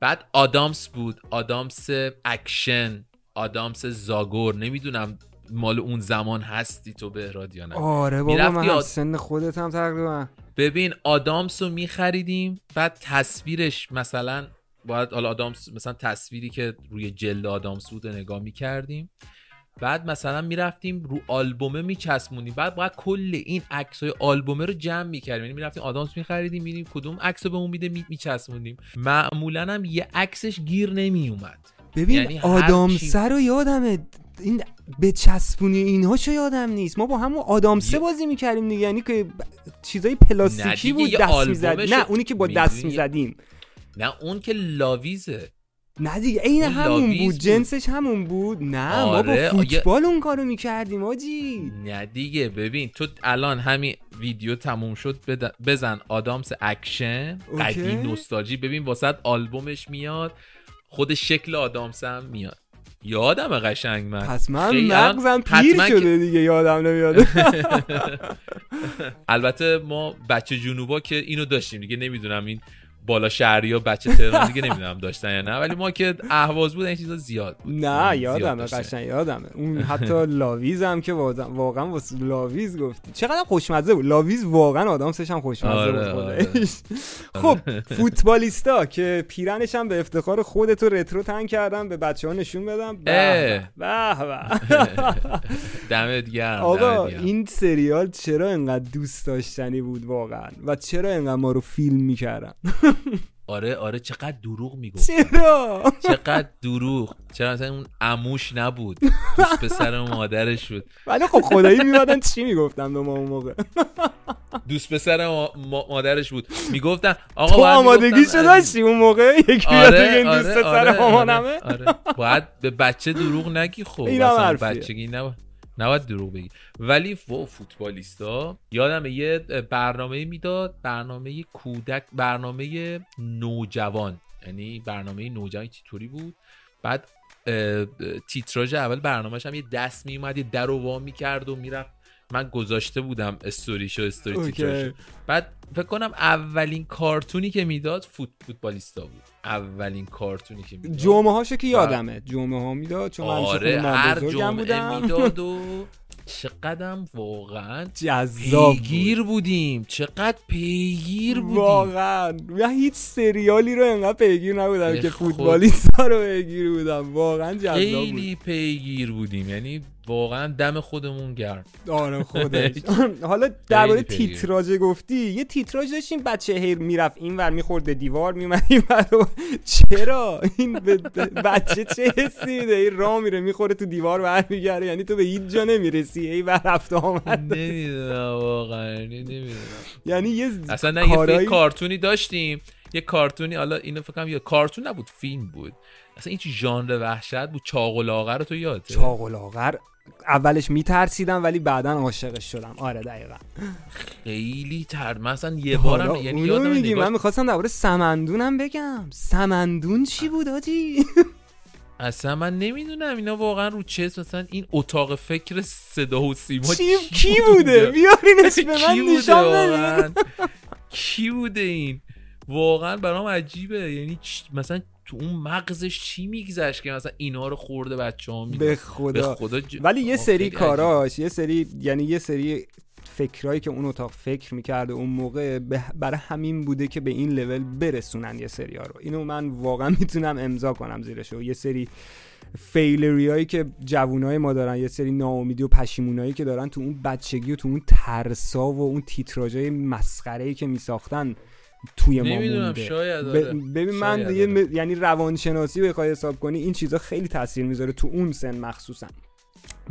S2: بعد آدامس بود. آدامس اکشن. آدامس Zagor نمی‌دونم مال اون زمان هستی تو به یا نه.
S1: آره بابا من هم سن خودت هم تقریبا.
S2: ببین آدامس رو میخریدیم بعد تصویرش مثلا باید حالا آدامس مثلا تصویری که روی جلد آدامس بود نگاه می‌کردیم. بعد مثلا می‌رفتیم رو آلبومه میچسبونیم بعد باید کل این عکس های آلبومه رو جمع می‌کردیم. یعنی می‌رفتیم آدامس میخریدیم میدیم کدوم عکس رو به اون میده میچسبونیم معمولا هم یه عکسش گیر نمیومد
S1: ببین یعنی آدامسه رو یادمه این به چسبونی اینهاشو یادم نیست. ما با همون آدامسه بازی می‌کردیم دیگه. یعنی که چیزای پلاستیکی بود دست می‌زد نه اونی که با دست می‌زدیم.
S2: نه اون که لاویزه.
S1: نه دیگه این همون بود جنسش همون بود. نه ما با آره، فوتبال اون کارو می‌کردیم آجی.
S2: نه دیگه ببین تو الان همین ویدیو تموم شد بزن آدامس اکشن. قدیم نوستالژی. ببین واسه آلبومش میاد. خود شکل آدامس هم میاد. یادم قشنگ من.
S1: پس من مغزم پیر شده دیگه یادم نمیاد.
S2: البته ما بچه جنوبا که اینو داشتیم دیگه نمی‌دونم این بالا شهری و بچه تهران دیگه نمی‌دونم داشتن یا نه ولی ما که اهواز بود این چیزا زیاد بود.
S1: نه یادمه قشنگ یادمه. اون حتی لاویز هم که واقعا واسه لاویز گفتی. چقدر خوشمزه بود. لاویز واقعا آدامسش هم خوشمزه آره بود آره. خب فوتبالیستا که پیرنش هم به افتخار خودت رو رترو تن کردم به بچه ها نشون بدم به به
S2: دمت گرم
S1: آقا این سریال چرا انقدر دوست داشتنی بود واقعا؟ و چرا انقدر ما رو فیلم می‌کردن؟
S2: آره آره چقدر دروغ می‌گفت.
S1: چرا؟
S2: چقدر دروغ. چرا مثلا اون اموش نبود. دوست پسر مادرش بود.
S1: ولی خب خدایی میمدن چی می‌گفتم به ما اون موقع؟
S2: دوست پسر مادرش بود. می‌گفتن آقا
S1: تو آمادگی داشتی اون موقع؟ یکی آره این دوست آره پسر آره
S2: آره, آره. باید به بچه دروغ نگی خب
S1: اصلا
S2: بچگی نباید. نباید دروغ بگی. ولی فوتبالیستا یادم یه برنامه می‌داد برنامه کودک برنامه نوجوان. یعنی برنامه نوجوان چطوری بود؟ بعد تیتراژ اول برنامهش هم یه دست میومد یه در و وا می‌کرد و می‌رفت من گذاشته بودم استوریشو استوری تیتراژ بعد فکر کنم اولین کارتونی که می‌داد فوت فوتبالیستا بود. اولین کارتونی که می‌داد.
S1: جمعه هاشو که یادمه. جمعه ها می‌داد چون
S2: آره هر جمعه می‌داد و چقدر واقعا
S1: جذاب
S2: پیگیر بودیم. چقدر پیگیر بودیم.
S1: واقعا. من هیچ سریالی رو انقدر پیگیر نبودم که فوتبالیستا رو پیگیر بودم. واقعا جذاب
S2: خیلی پیگیر بودیم. یعنی واقعا دم خودمون گرم.
S1: آره خودش. حالا درباره تیتراژ گفتی یه تیتراژ داشتیم بچه هیر می‌رفت اینور می‌خورد به دیوار میومد اینور چرا؟ این بچه چه حسی میده؟ این راه میره می‌خوره تو دیوار برمیگره یعنی تو به هیچ جا نمی‌رسی. ای بر رفت آمد.
S2: نمی‌دونم واقعا نمی‌دونم.
S1: یعنی یه
S2: اصلا نه یه کارتونی داشتیم. یه کارتونی حالا اینو فکر کنم یه کارتون نبود فیلم بود. اصلا این چی ژانر وحشت بود؟ چاق و لاغر تو یادته؟
S1: چاق و لاغر اولش میترسیدم ولی بعدا عاشقش شدم. آره دقیقا.
S2: خیلی تر. مثلا یه بارم یعنی یادم
S1: میگی من می‌خواستم درباره سمندونم بگم. سمندون چی بود آجی؟
S2: اصلا من نمی‌دونم اینا واقعا رو چه مثلا این اتاق فکر صدا و سیما
S1: چی, کی بوده؟ بیارینش به من نشان بدین
S2: کی بوده این؟ واقعا برام عجیبه. یعنی مثلا تو اون مغزش چی میگذشت که مثلا اینا رو خورده بچه ها
S1: به خدا, به خدا ج... ولی یه سری کاراش یه سری یعنی یه سری فکرهایی که اون اتاق فکر می‌کرده اون موقع برای همین بوده که به این لول برسونن یه سری ها رو. اینو من واقعا می‌تونم امضا کنم زیرش. و یه سری فیلری هایی که جوونای ما دارن یه سری ناامیدی و پشیمونایی که دارن تو اون بچگی و تو اون ترسا و اون تیتراژای مسخره که میساختن توی ما مونده.
S2: شاید
S1: آره. ببین من دیگه م... یعنی روانشناسی بخوای حساب کنی این چیزا خیلی تاثیر می‌ذاره تو اون سن مخصوصا.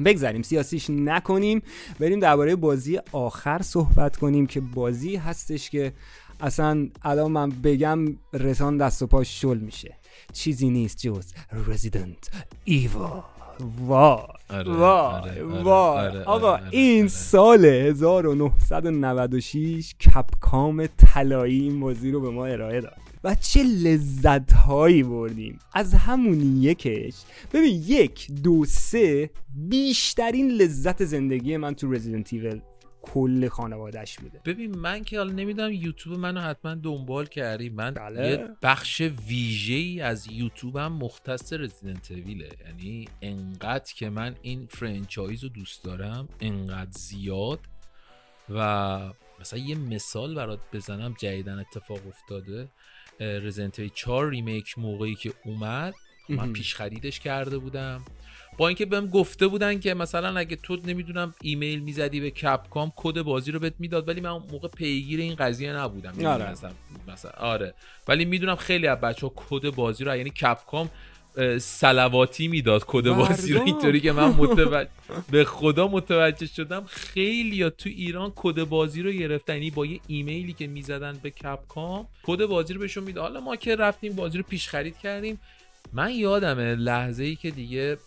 S1: بگذاریم سیاسیش نکنیم بریم درباره بازی آخر صحبت کنیم که بازی هستش که اصلا الان من بگم رسان دست و پاش شل میشه. چیزی نیست جز رزیدنت ایوا وای وای وای آقا این. سال 1996 کپکام طلایی این بازی رو به ما ارائه داد و چه لذت هایی بردیم از همون یکش ببین یک دو سه بیشترین لذت زندگی من تو Resident Evil کل خانوادهش بوده.
S2: ببین من که حالا نمی‌دونم یوتیوب منو حتما دنبال کردی. من
S1: بله.
S2: یه بخش ویژه ای از یوتیوبم مختص Resident Evil ه یعنی انقدر که من این franchise رو دوست دارم انقدر زیاد و مثلا یه مثال برات بزنم جدیدن اتفاق افتاده. Resident Evil 4 Remake موقعی که اومد من. پیش خریدش کرده بودم. با اینکه بهم گفته بودن که مثلا اگه تو نمی‌دونم ایمیل می‌زدی به Capcom کد بازی رو بهت می‌داد ولی من اون موقع پیگیر این قضیه نبودم.
S1: آره.
S2: مثلا آره. ولی می‌دونم خیلی از بچه ها کد بازی رو یعنی Capcom صلواتی می‌داد کد بازی رو. اینطوری که من متوجه به خدا متوجه شدم خیلی ها تو ایران کد بازی رو گرفتن. یعنی با یه ایمیلی که می‌زدن به Capcom کد بازی رو بهشون می‌داد. حالا ما که رفتیم بازی رو پیش خرید کردیم. من یادمه لحظه ای که دیگه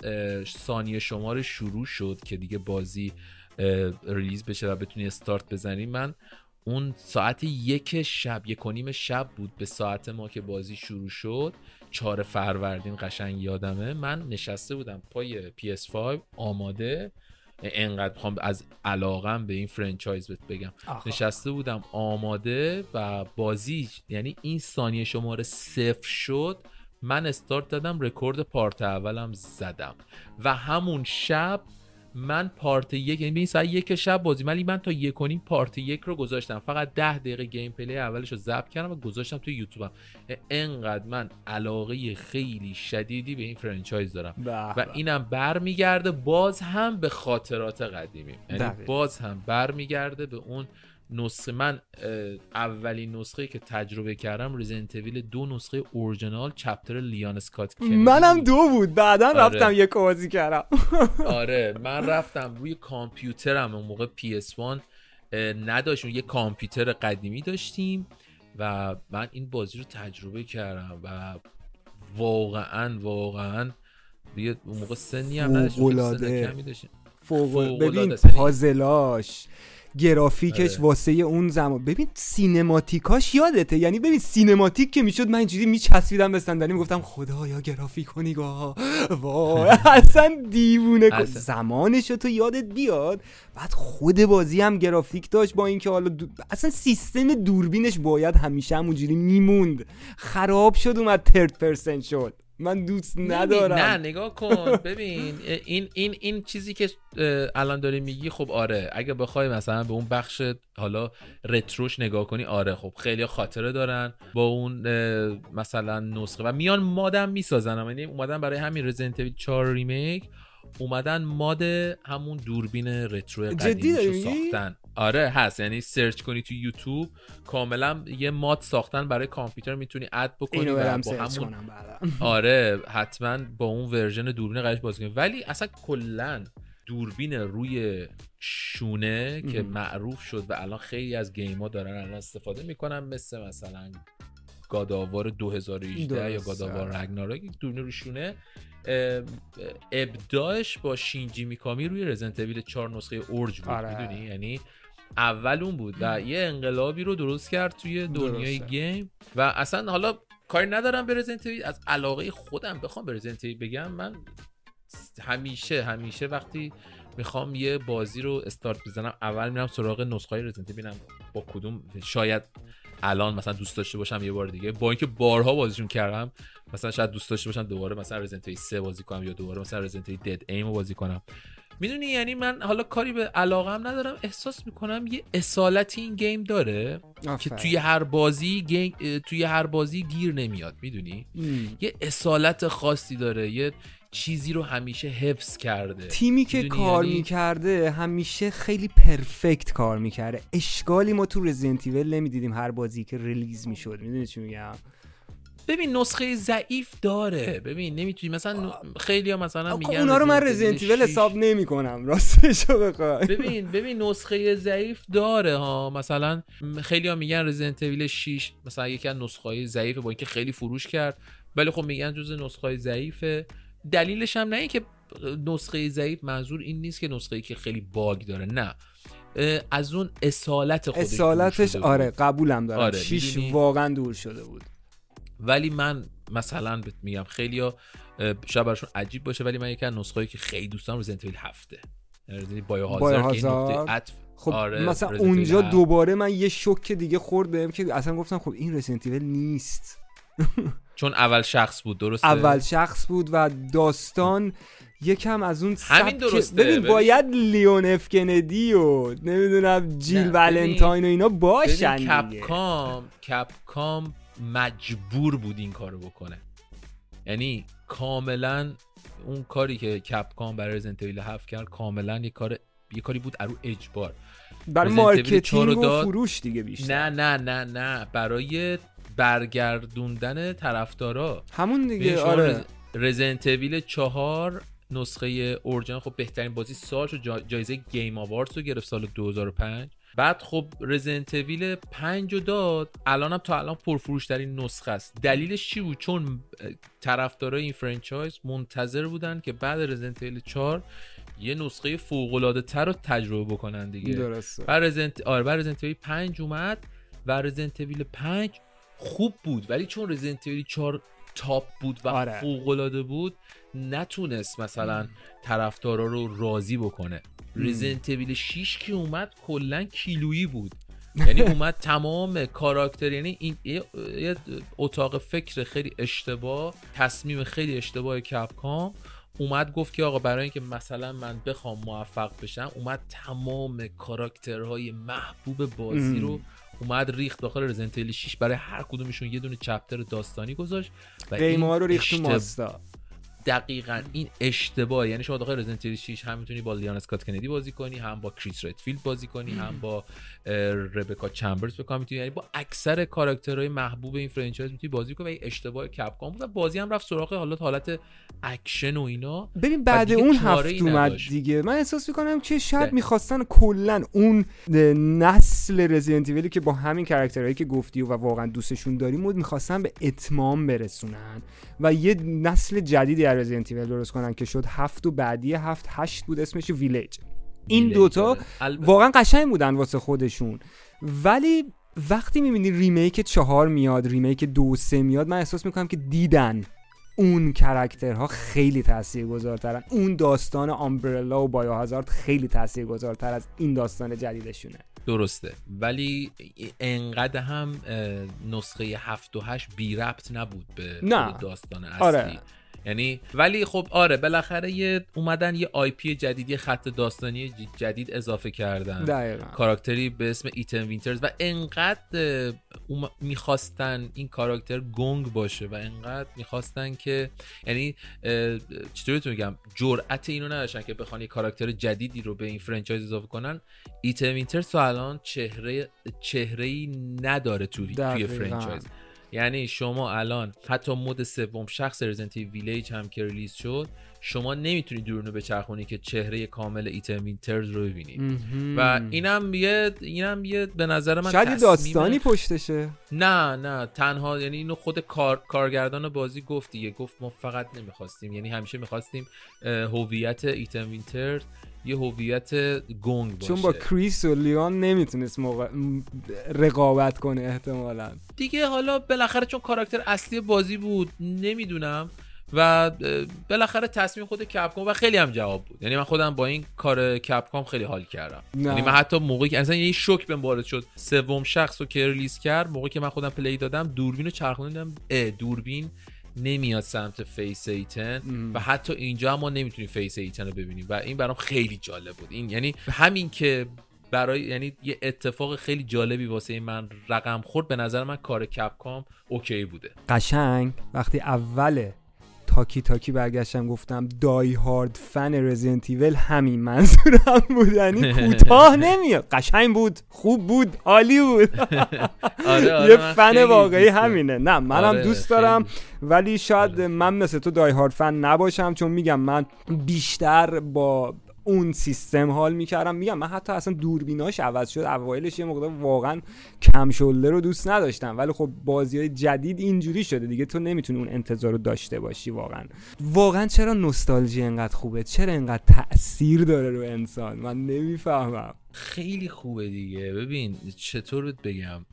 S2: ثانیه شمار شروع شد که دیگه بازی release بشه و بتونی استارت بزنیم من اون ساعت یک شب یک و نیم شب بود به ساعت ما که بازی شروع شد. چهار فروردین قشنگ یادمه. من نشسته بودم پای PS5 آماده. انقدر می‌خوام از علاقم به این franchise بهت بگم.
S1: آقا.
S2: نشسته بودم آماده و بازی یعنی این ثانیه شماره صفر شد. من استارت دادم رکورد پارت اولم زدم. و همون شب من part یک یعنی ساعت یک شب بازی ولی من تا یک و نیم part یک رو گذاشتم. فقط ده دقیقه gameplay اولش رو ضبط کردم و گذاشتم توی یوتیوبم انقدر من علاقه خیلی شدیدی به این franchise دارم. و. اینم برمیگرده باز هم به خاطرات قدیمی یعنی. باز هم برمیگرده به اون نسخه من اولین نسخه که تجربه کردم رزیدنت اویل دو نسخه اورجینال چپتر لیان اسکات
S1: منم. دو بود بعدا
S2: آره.
S1: رفتم یک بازی کردم.
S2: آره من رفتم روی کامپیوترم اون موقع PS1 اه، نداشتیم یه کامپیوتر قدیمی داشتیم و من این بازی رو تجربه کردم و واقعا واقعا یه اون موقع سنی هم داشتیم.
S1: فوق ببین پازلاش. گرافیکش
S2: آره.
S1: واسه اون زمان. ببین سینماتیکاش یادته. یعنی ببین سینماتیک که می‌شد من اینجوری میچسبیدم به صندلی می‌گفتم خدایا گرافیک نگاه. وای اصلا دیوونه کن.
S2: اصلا.
S1: زمانش تو یادت بیاد. بعد خود بازی هم گرافیک داشت با اینکه حالا دو... اصلا سیستم دوربینش باید همیشه همونجوری میموند. خراب شد اومد ترد پرسنت شد. من دوست ندارم.
S2: نه نگاه کن. ببین این این این چیزی که الان داری میگی خب آره. اگه بخوای مثلا به اون بخش حالا retro ش نگاه کنی آره. خب خیلی خاطره دارن با اون مثلا نسخه. و میان مادم می‌سازن. یعنی اومدن برای همین Resident Evil 4 Remake اومدن mod همون دوربین
S1: retro
S2: قدیمیشو؟ ساختن. آره هست یعنی search کنی تو یوتیوب کاملا یه mod ساختن برای کامپیوتر می‌تونی add بکنی
S1: اینو
S2: و
S1: برم
S2: با
S1: search
S2: همون
S1: کنم
S2: آره حتما با اون ورژن دوربین قدیمیش بازی کنیم ولی اصلا کلا دوربین روی شونه که. معروف شد و الان خیلی از game ا دارن الان استفاده می‌کنن مثل مثلا God of War 2018 یا.
S1: God
S2: of War Ragnarök دوربین رو شونه ابداعش با شینجی میکامی روی Resident Evil 4 نسخه اورج بود
S1: آره.
S2: می‌دونی یعنی اول اون بود و یه انقلابی رو درست کرد توی دنیای. game و اصلا حالا کاری ندارم به از علاقه خودم بخوام به بگم من همیشه همیشه وقتی می‌خوام یه بازی رو استارت بزنم اول میرم سراغ نسخه های رزیدنت ببینم با کدوم؟ شاید الان مثلا دوست داشته باشم یه بار دیگه. با اینکه بارها بازیشون کردم مثلا شاید دوست داشته باشم دوباره مثلا رزیدنت 3 بازی کنم یا دوباره مثلا رزیدنت دد ایم رو بازی کنم. می‌دونی یعنی من حالا کاری به علاقه هم ندارم. احساس می‌کنم یه اصالتی این گیم داره که توی هر بازی game توی هر بازی گیر نمیاد. می‌دونی؟ یه اصالت خاصی داره. یه چیزی رو همیشه حفظ کرده.
S1: تیمی که کار یعنی... می‌کرده همیشه خیلی perfect کار می‌کرده. اشکالی ما تو Resident Evil نمی‌دیدیم هر بازی که release می‌شد. می‌دونی چی میگم؟
S2: ببین نسخه ضعیف داره. ببین نمی‌تونی مثلا خیلی ها مثلا
S1: میگن اونا رو من رزیدنت حساب نمی‌کنم راستشو بخوای.
S2: ببین ببین نسخه ضعیف داره ها. مثلا خیلی ها میگن رزیدنت ایول 6 مثلا یکی از نسخه های ضعیفه با اینکه خیلی فروش کرد ولی خب میگن جز نسخه های ضعیفه. دلیلش هم نه که نسخه ضعیف منظور این نیست که نسخه ای که خیلی باگ داره نه. از اون اصالت خودش
S1: اصالتش آره قبولم دارم. آره شیش واقعا دور شده بود.
S2: ولی من مثلا میگم خیلی ها شاید براشون عجیب باشه ولی من یکی از نسخه که خیلی دوست دارم رزیدنت 7 یعنی
S1: بایو خب آره مثلا اونجا دوباره من یه شوک دیگه خورد بهم که اصلا گفتم خب این رزیدنت نیست.
S2: چون اول شخص بود درسته؟
S1: اول شخص بود و داستان یکم از اون
S2: همین درسته
S1: ببین باید لیون اف کندی و نمی‌دونم جیل ولنتاین و اینا باشن
S2: کپکام کپکام مجبور بود این کارو بکنه. یعنی کاملا اون کاری که Capcom برای Resident Evil 7 کرد کاملا یه کار یه کاری بود از رو اجبار.
S1: برای marketing و فروش دیگه بیشتر.
S2: نه نه نه نه. برای برگردوندن طرفدارا.
S1: همون دیگه آره.
S2: Resident Evil 4 نسخه اورجن خب بهترین بازی سال شد جایزه Game Awards رو گرفت سال 2005 بعد خب Resident Evil 5 رو داد. الانم تا الان پرفروشترین نسخه است. دلیلش چی بود؟ چون طرفدارای این franchise منتظر بودن که بعد Resident Evil 4 یه نسخه فوق العاده تر رو تجربه بکنن دیگه.
S1: درسته.
S2: بعد رزنت آره بعد Resident Evil 5 اومد و Resident Evil 5 خوب بود. ولی چون Resident Evil 4 top بود و آره. فوق العاده بود نتونست مثلا طرفدارا رو راضی بکنه. Resident Evil 6 که اومد کلا کیلویی بود. یعنی اومد تمام کاراکتر یعنی این یه اتاق فکر خیلی اشتباه تصمیم خیلی اشتباه کپکام اومد گفت که آقا برای اینکه مثلا من بخوام موفق بشم اومد تمام کاراکترهای محبوب بازی رو اومد ریخت داخل رزنتیل 6 برای هر کدومشون یه دونه چپتر داستانی گذاشت
S1: و این رو ریخت ماستا.
S2: دقیقا این اشتباه یعنی شما داخل رزیدنت 6 هم می‌تونی با لیان اسکات کندی بازی کنی هم با کریس ردفیلد بازی کنی هم با ربکا چمبرز بکنی می‌تونی. یعنی با اکثر کاراکترهای محبوب این franchise می‌تونی بازی کنی و این اشتباه Capcom بود و بازی هم رفت سراغ حالت حالت اکشن و اینا.
S1: ببین بعد اون هفت اومد دیگه. من احساس می‌کنم که شاید می‌خواستن کلا اون نسل رزیدنت که با همین کاراکترهایی که گفتی و واقعا دوستشون داریم بود می‌خواستن به اتمام برسونن و یه نسل جدیدی از رزیدنت درست کنن که شد هفت و بعدی هفت هشت بود اسمش ویلیج این دوتا آره. واقعا قشنگ بودن واسه خودشون. ولی وقتی می‌بینی remake چهار میاد remake دو سه میاد من احساس می‌کنم که دیدن اون character ها خیلی تاثیرگذارترن. اون داستان Umbrella و Biohazard خیلی تاثیرگذارتر از این داستان جدیدشونه.
S2: درسته. ولی انقدر هم نسخه هفت و هشت بی ربط نبود به داستان اصلی. آره. یعنی ولی خب آره بالاخره یه اومدن یه IP جدید یه خط داستانی جدید اضافه کردن.
S1: دقیقا.
S2: کاراکتری به اسم ایتن وینترز و انقدر می‌خواستن این کاراکتر گنگ باشه و انقدر می‌خواستن که یعنی چطوری میگم؟ جرأت اینو نداشتن که بخوان یه کاراکتر جدیدی رو به این franchise اضافه کنن. ایتن وینترز تو الان چهره چهره نداره توی توی franchise. یعنی شما الان حتی mode سوم شخص Resident Village هم که release شد شما نمی‌تونی دوربینو بچرخونی که چهره کامل ایتن وینترز رو ببینی. و اینم یه اینم یه به نظر من
S1: شاید داستانی پشتشه.
S2: نه نه تنها یعنی اینو خود کار... کارگردان بازی گفت دیگه گفت ما فقط نمی‌خواستیم یعنی همیشه می‌خواستیم هویت ایتن وینترز یه هویت گنگ باشه.
S1: چون با کریس و لیان نمی‌تونست موقع... رقابت کنه احتمالا.
S2: دیگه حالا بالاخره چون کاراکتر اصلی بازی بود نمی‌دونم. و بالاخره تصمیم خود Capcom و خیلی هم جواب بود. یعنی من خودم با این کار Capcom خیلی حال کردم. یعنی من حتی موقعی که اصلا یه شوک بهم وارد شد. سوم شخص رو که release کرد موقعی که من خودم play دادم دوربین رو چرخوندم. دوربین نمیاد سمت face ایتن و حتی اینجا هم ما نمی‌تونیم face ایتن رو ببینیم و این برام خیلی جالب بود. این یعنی همین که برای یعنی یه اتفاق خیلی جالبی واسه من رقم خورد به نظر من کار کپکام اوکی بوده.
S1: قشنگ. وقتی اوله تاکی تاکی برگشتم گفتم دای هارد فن رزیدنت ایول همین منظورم بود. یعنی کوتاه نمیاد. قشنگ بود. خوب بود. عالی بود.
S2: آره آره
S1: یه فن واقعی همینه. نه منم آره دوست دارم. ولی شاید. من مثل تو دای هارد فن نباشم چون میگم من بیشتر با اون سیستم حال می‌کردم. میگم من حتی اصلا دوربیناش عوض شد. اوایلش یه موقع واقعا کم شلده رو دوست نداشتم. ولی خب بازی های جدید اینجوری شده دیگه. تو نمی‌تونی اون انتظار رو داشته باشی واقعا. واقعا چرا نوستالژی انقدر خوبه؟ چرا انقدر تاثیر داره رو انسان؟ من نمی‌فهمم.
S2: خیلی خوبه دیگه. ببین چطور بگم؟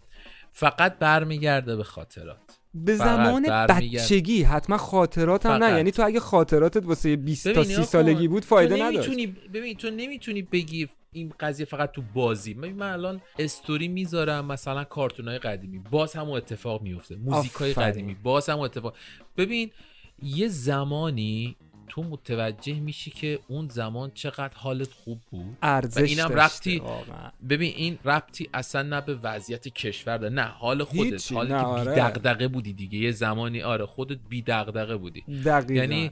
S2: فقط برمیگرده به خاطرات.
S1: به زمان بچگی. حتما خاطرات هم نه یعنی تو اگه خاطراتت واسه 20 تا 30 سالگی بود فایده نداشت.
S2: ببین تو نمی‌تونی بگی این قضیه فقط تو بازی. من الان استوری می‌ذارم مثلا کارتون های قدیمی. باز هم اتفاق میفته موزیک های قدیمی. باز هم اتفاق. ببین یه زمانی تو متوجه میشی که اون زمان چقدر حالت خوب بود.
S1: ارزش و اینم ربطی
S2: ببین این ربطی اصلا نه به وضعیت کشور داره. نه حال خودت. حالی که آره. بی دغدغه بودی دیگه. یه زمانی آره خودت بی دغدغه بودی.
S1: دقیقا.
S2: یعنی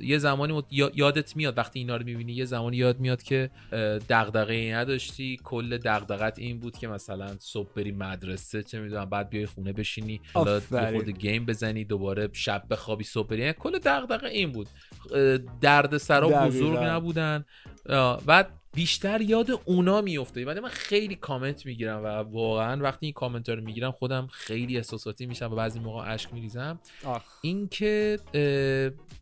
S2: یه زمانی یادت میاد وقتی اینا رو می‌بینی یه زمانی یاد میاد که دغدغه نداشتی. کل دغدغت این بود که مثلا صبح بری مدرسه چه می‌دونم بعد بیای خونه بشینی حالا خود گیم بزنی دوباره شب بخوابی صبح بری. یعنی کل دغدغه این بود. درد سرا بزرگ نبودن. بعد بیشتر یاد اونا میفته ولی من خیلی کامنت می‌گیرم و واقعا وقتی این کامنت رو می‌گیرم خودم خیلی احساساتی میشم و بعضی موقع اشک میریزم. اینکه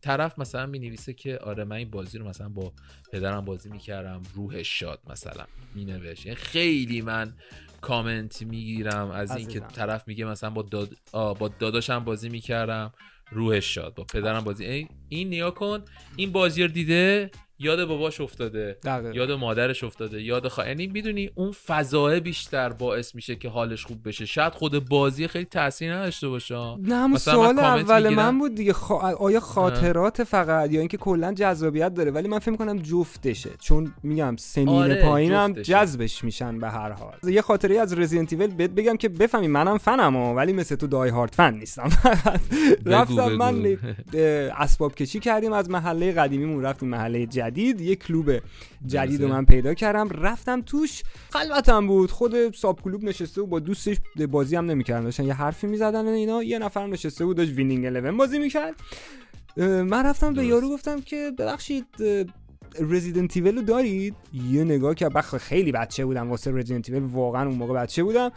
S2: طرف مثلا می‌نویسه که آره من این بازی رو مثلا با پدرم بازی می‌کردم روحش شاد مثلا مینوشت. یعنی خیلی من کامنت می‌گیرم از اینکه طرف میگه مثلا با, داد... با داداشم بازی می‌کردم. روحش شاد. با پدرم بازی. این نیا کن. این بازی رو دیده. یاد باباش افتاده یاد مادرش افتاده یاد خواهی یعنی می‌دونی اون فضای بیشتر باعث میشه که حالش خوب بشه. شاید خود بازی خیلی تاثیر نداشته باشه.
S1: نه همون سوال اول من بود دیگه آیا خاطرات فقط یا اینکه کلا جذابیت داره؟ ولی من فکر می‌کنم جفتشه. چون میگم سنین آره پایینم جذبش میشن به هر حال. یه خاطره از رزیدنت ایول بهت بگم که بفهمی منم فنم ولی مثل تو دای هارد فن نیستم. رفتم من اسباب کشی کردیم از محله قدیمیمون رفتیم محله جدید. یه کلوب جدید رو من پیدا کردم. رفتم توش خلوتم بود. خود ساب کلوب نشسته بود با دوستش بازی هم نمی‌کردن. داشتن یه حرفی می‌زدن اینا. یه نفرم نشسته بود داشت Winning 11 بازی می‌کرد. من رفتم به یارو گفتم که ببخشید Resident Evil رو دارید؟ یه نگاه که بخ خیلی بچه بودم واسه Resident Evil واقعا اون موقع بچه بودم.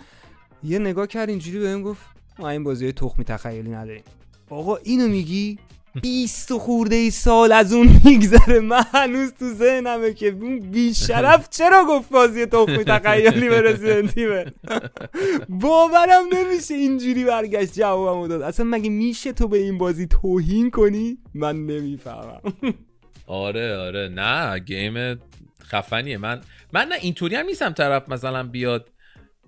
S1: یه نگاه کرد اینجوری بهم گفت ما این بازی تخمی تخیلی نداریم. آقا اینو میگی؟ 20 خورده ای سال از اون میگذره. من هنوز تو ذهنمه که اون بیشرف چرا گفت بازی تخمی تخیلی به رزیدنت باورم نمیشه اینجوری برگشت جوابمو داد. اصلا مگه میشه تو به این بازی توهین کنی؟ من نمی‌فهمم.
S2: آره آره. نه گیم خفنیه. من من نه اینطوری هم نیستم طرف مثلا بیاد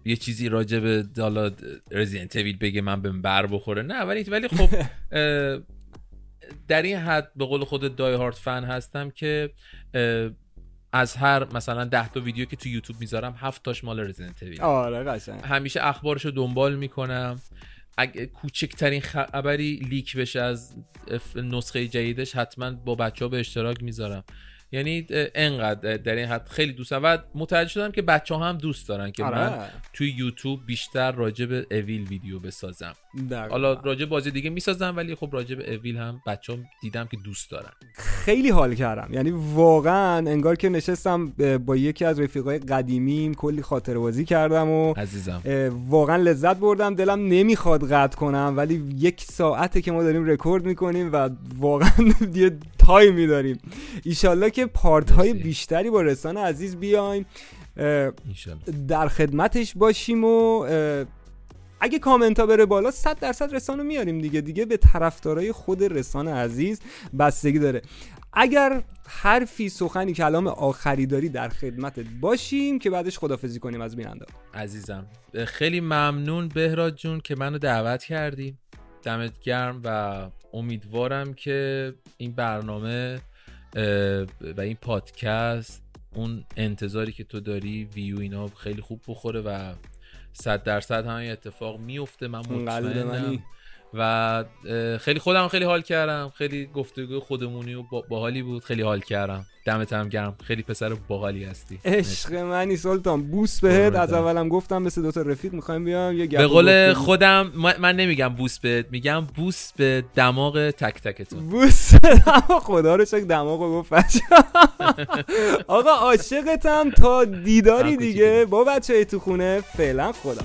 S2: یه چیزی راجع به حالا رزیدنت بگه من به بر بخوره. نه ولی ولی خب در این حد به قول خود دای هارد فن هستم که از هر مثلا ده تا ویدیو که تو یوتیوب می‌ذارم هفت تاش مال رزیدنت
S1: آره قشنگ.
S2: همیشه اخبارش رو دنبال می‌کنم. اگه کوچکترین خبری لیک بشه از نسخه جدیدش حتما با بچه ها به اشتراک می‌ذارم. یعنی انقدر در این حد خیلی دوست و متوجه شدم که بچه هم دوست دارن که آره. من توی یوتیوب بیشتر راجع به اویل ویدیو بسازم. حالا راجع بازی دیگه می‌سازم ولی خب راجع به اویل هم بچه ها دیدم که دوست دارن.
S1: خیلی حال کردم. یعنی واقعا انگار که نشستم با یکی از رفیقای قدیمیم کلی خاطر بازی کردم و
S2: عزیزم.
S1: واقعا لذت بردم. دلم نمی‌خواد قطع کنم ولی یک ساعته که ما داریم رکورد می‌کنیم و واقعا تایمی داریم ایشالله که پارت های بیشتری با رسان عزیز بیایم در خدمتش باشیم و اگه کامنت ها بره بالا 100 درصد رسان رو میاریم دیگه. دیگه به طرفدارای خود رسان عزیز بستگی داره. اگر حرفی سخنی کلام آخری داری در خدمتت باشیم که بعدش خدافزی کنیم از بیننده
S2: عزیزم خیلی ممنون بهراد جون که منو دعوت کردی. دمت گرم و امیدوارم که این برنامه و این پادکست اون انتظاری که تو داری ویو اینا خیلی خوب بخوره و صد درصد همین اتفاق میفته. من مطمئنم. و خیلی خودم خیلی حال کردم. خیلی گفتگو خودمونی و باحالی بود. خیلی حال کردم. دمت هم گرم. خیلی پسر باحالی هستی.
S1: عشق منی سلطان. بوس بهت. از اولم گفتم مثل دو تا رفیق می‌خوایم بیام. یه
S2: به قول خودم من نمیگم بوس بهت. میگم بوس به دماغ تک تکتون
S1: بوس. خدا رو چک دماغ گفت آقا عاشقتم. تا دیداری دیگه با بچه تو خونه. فعلا خدا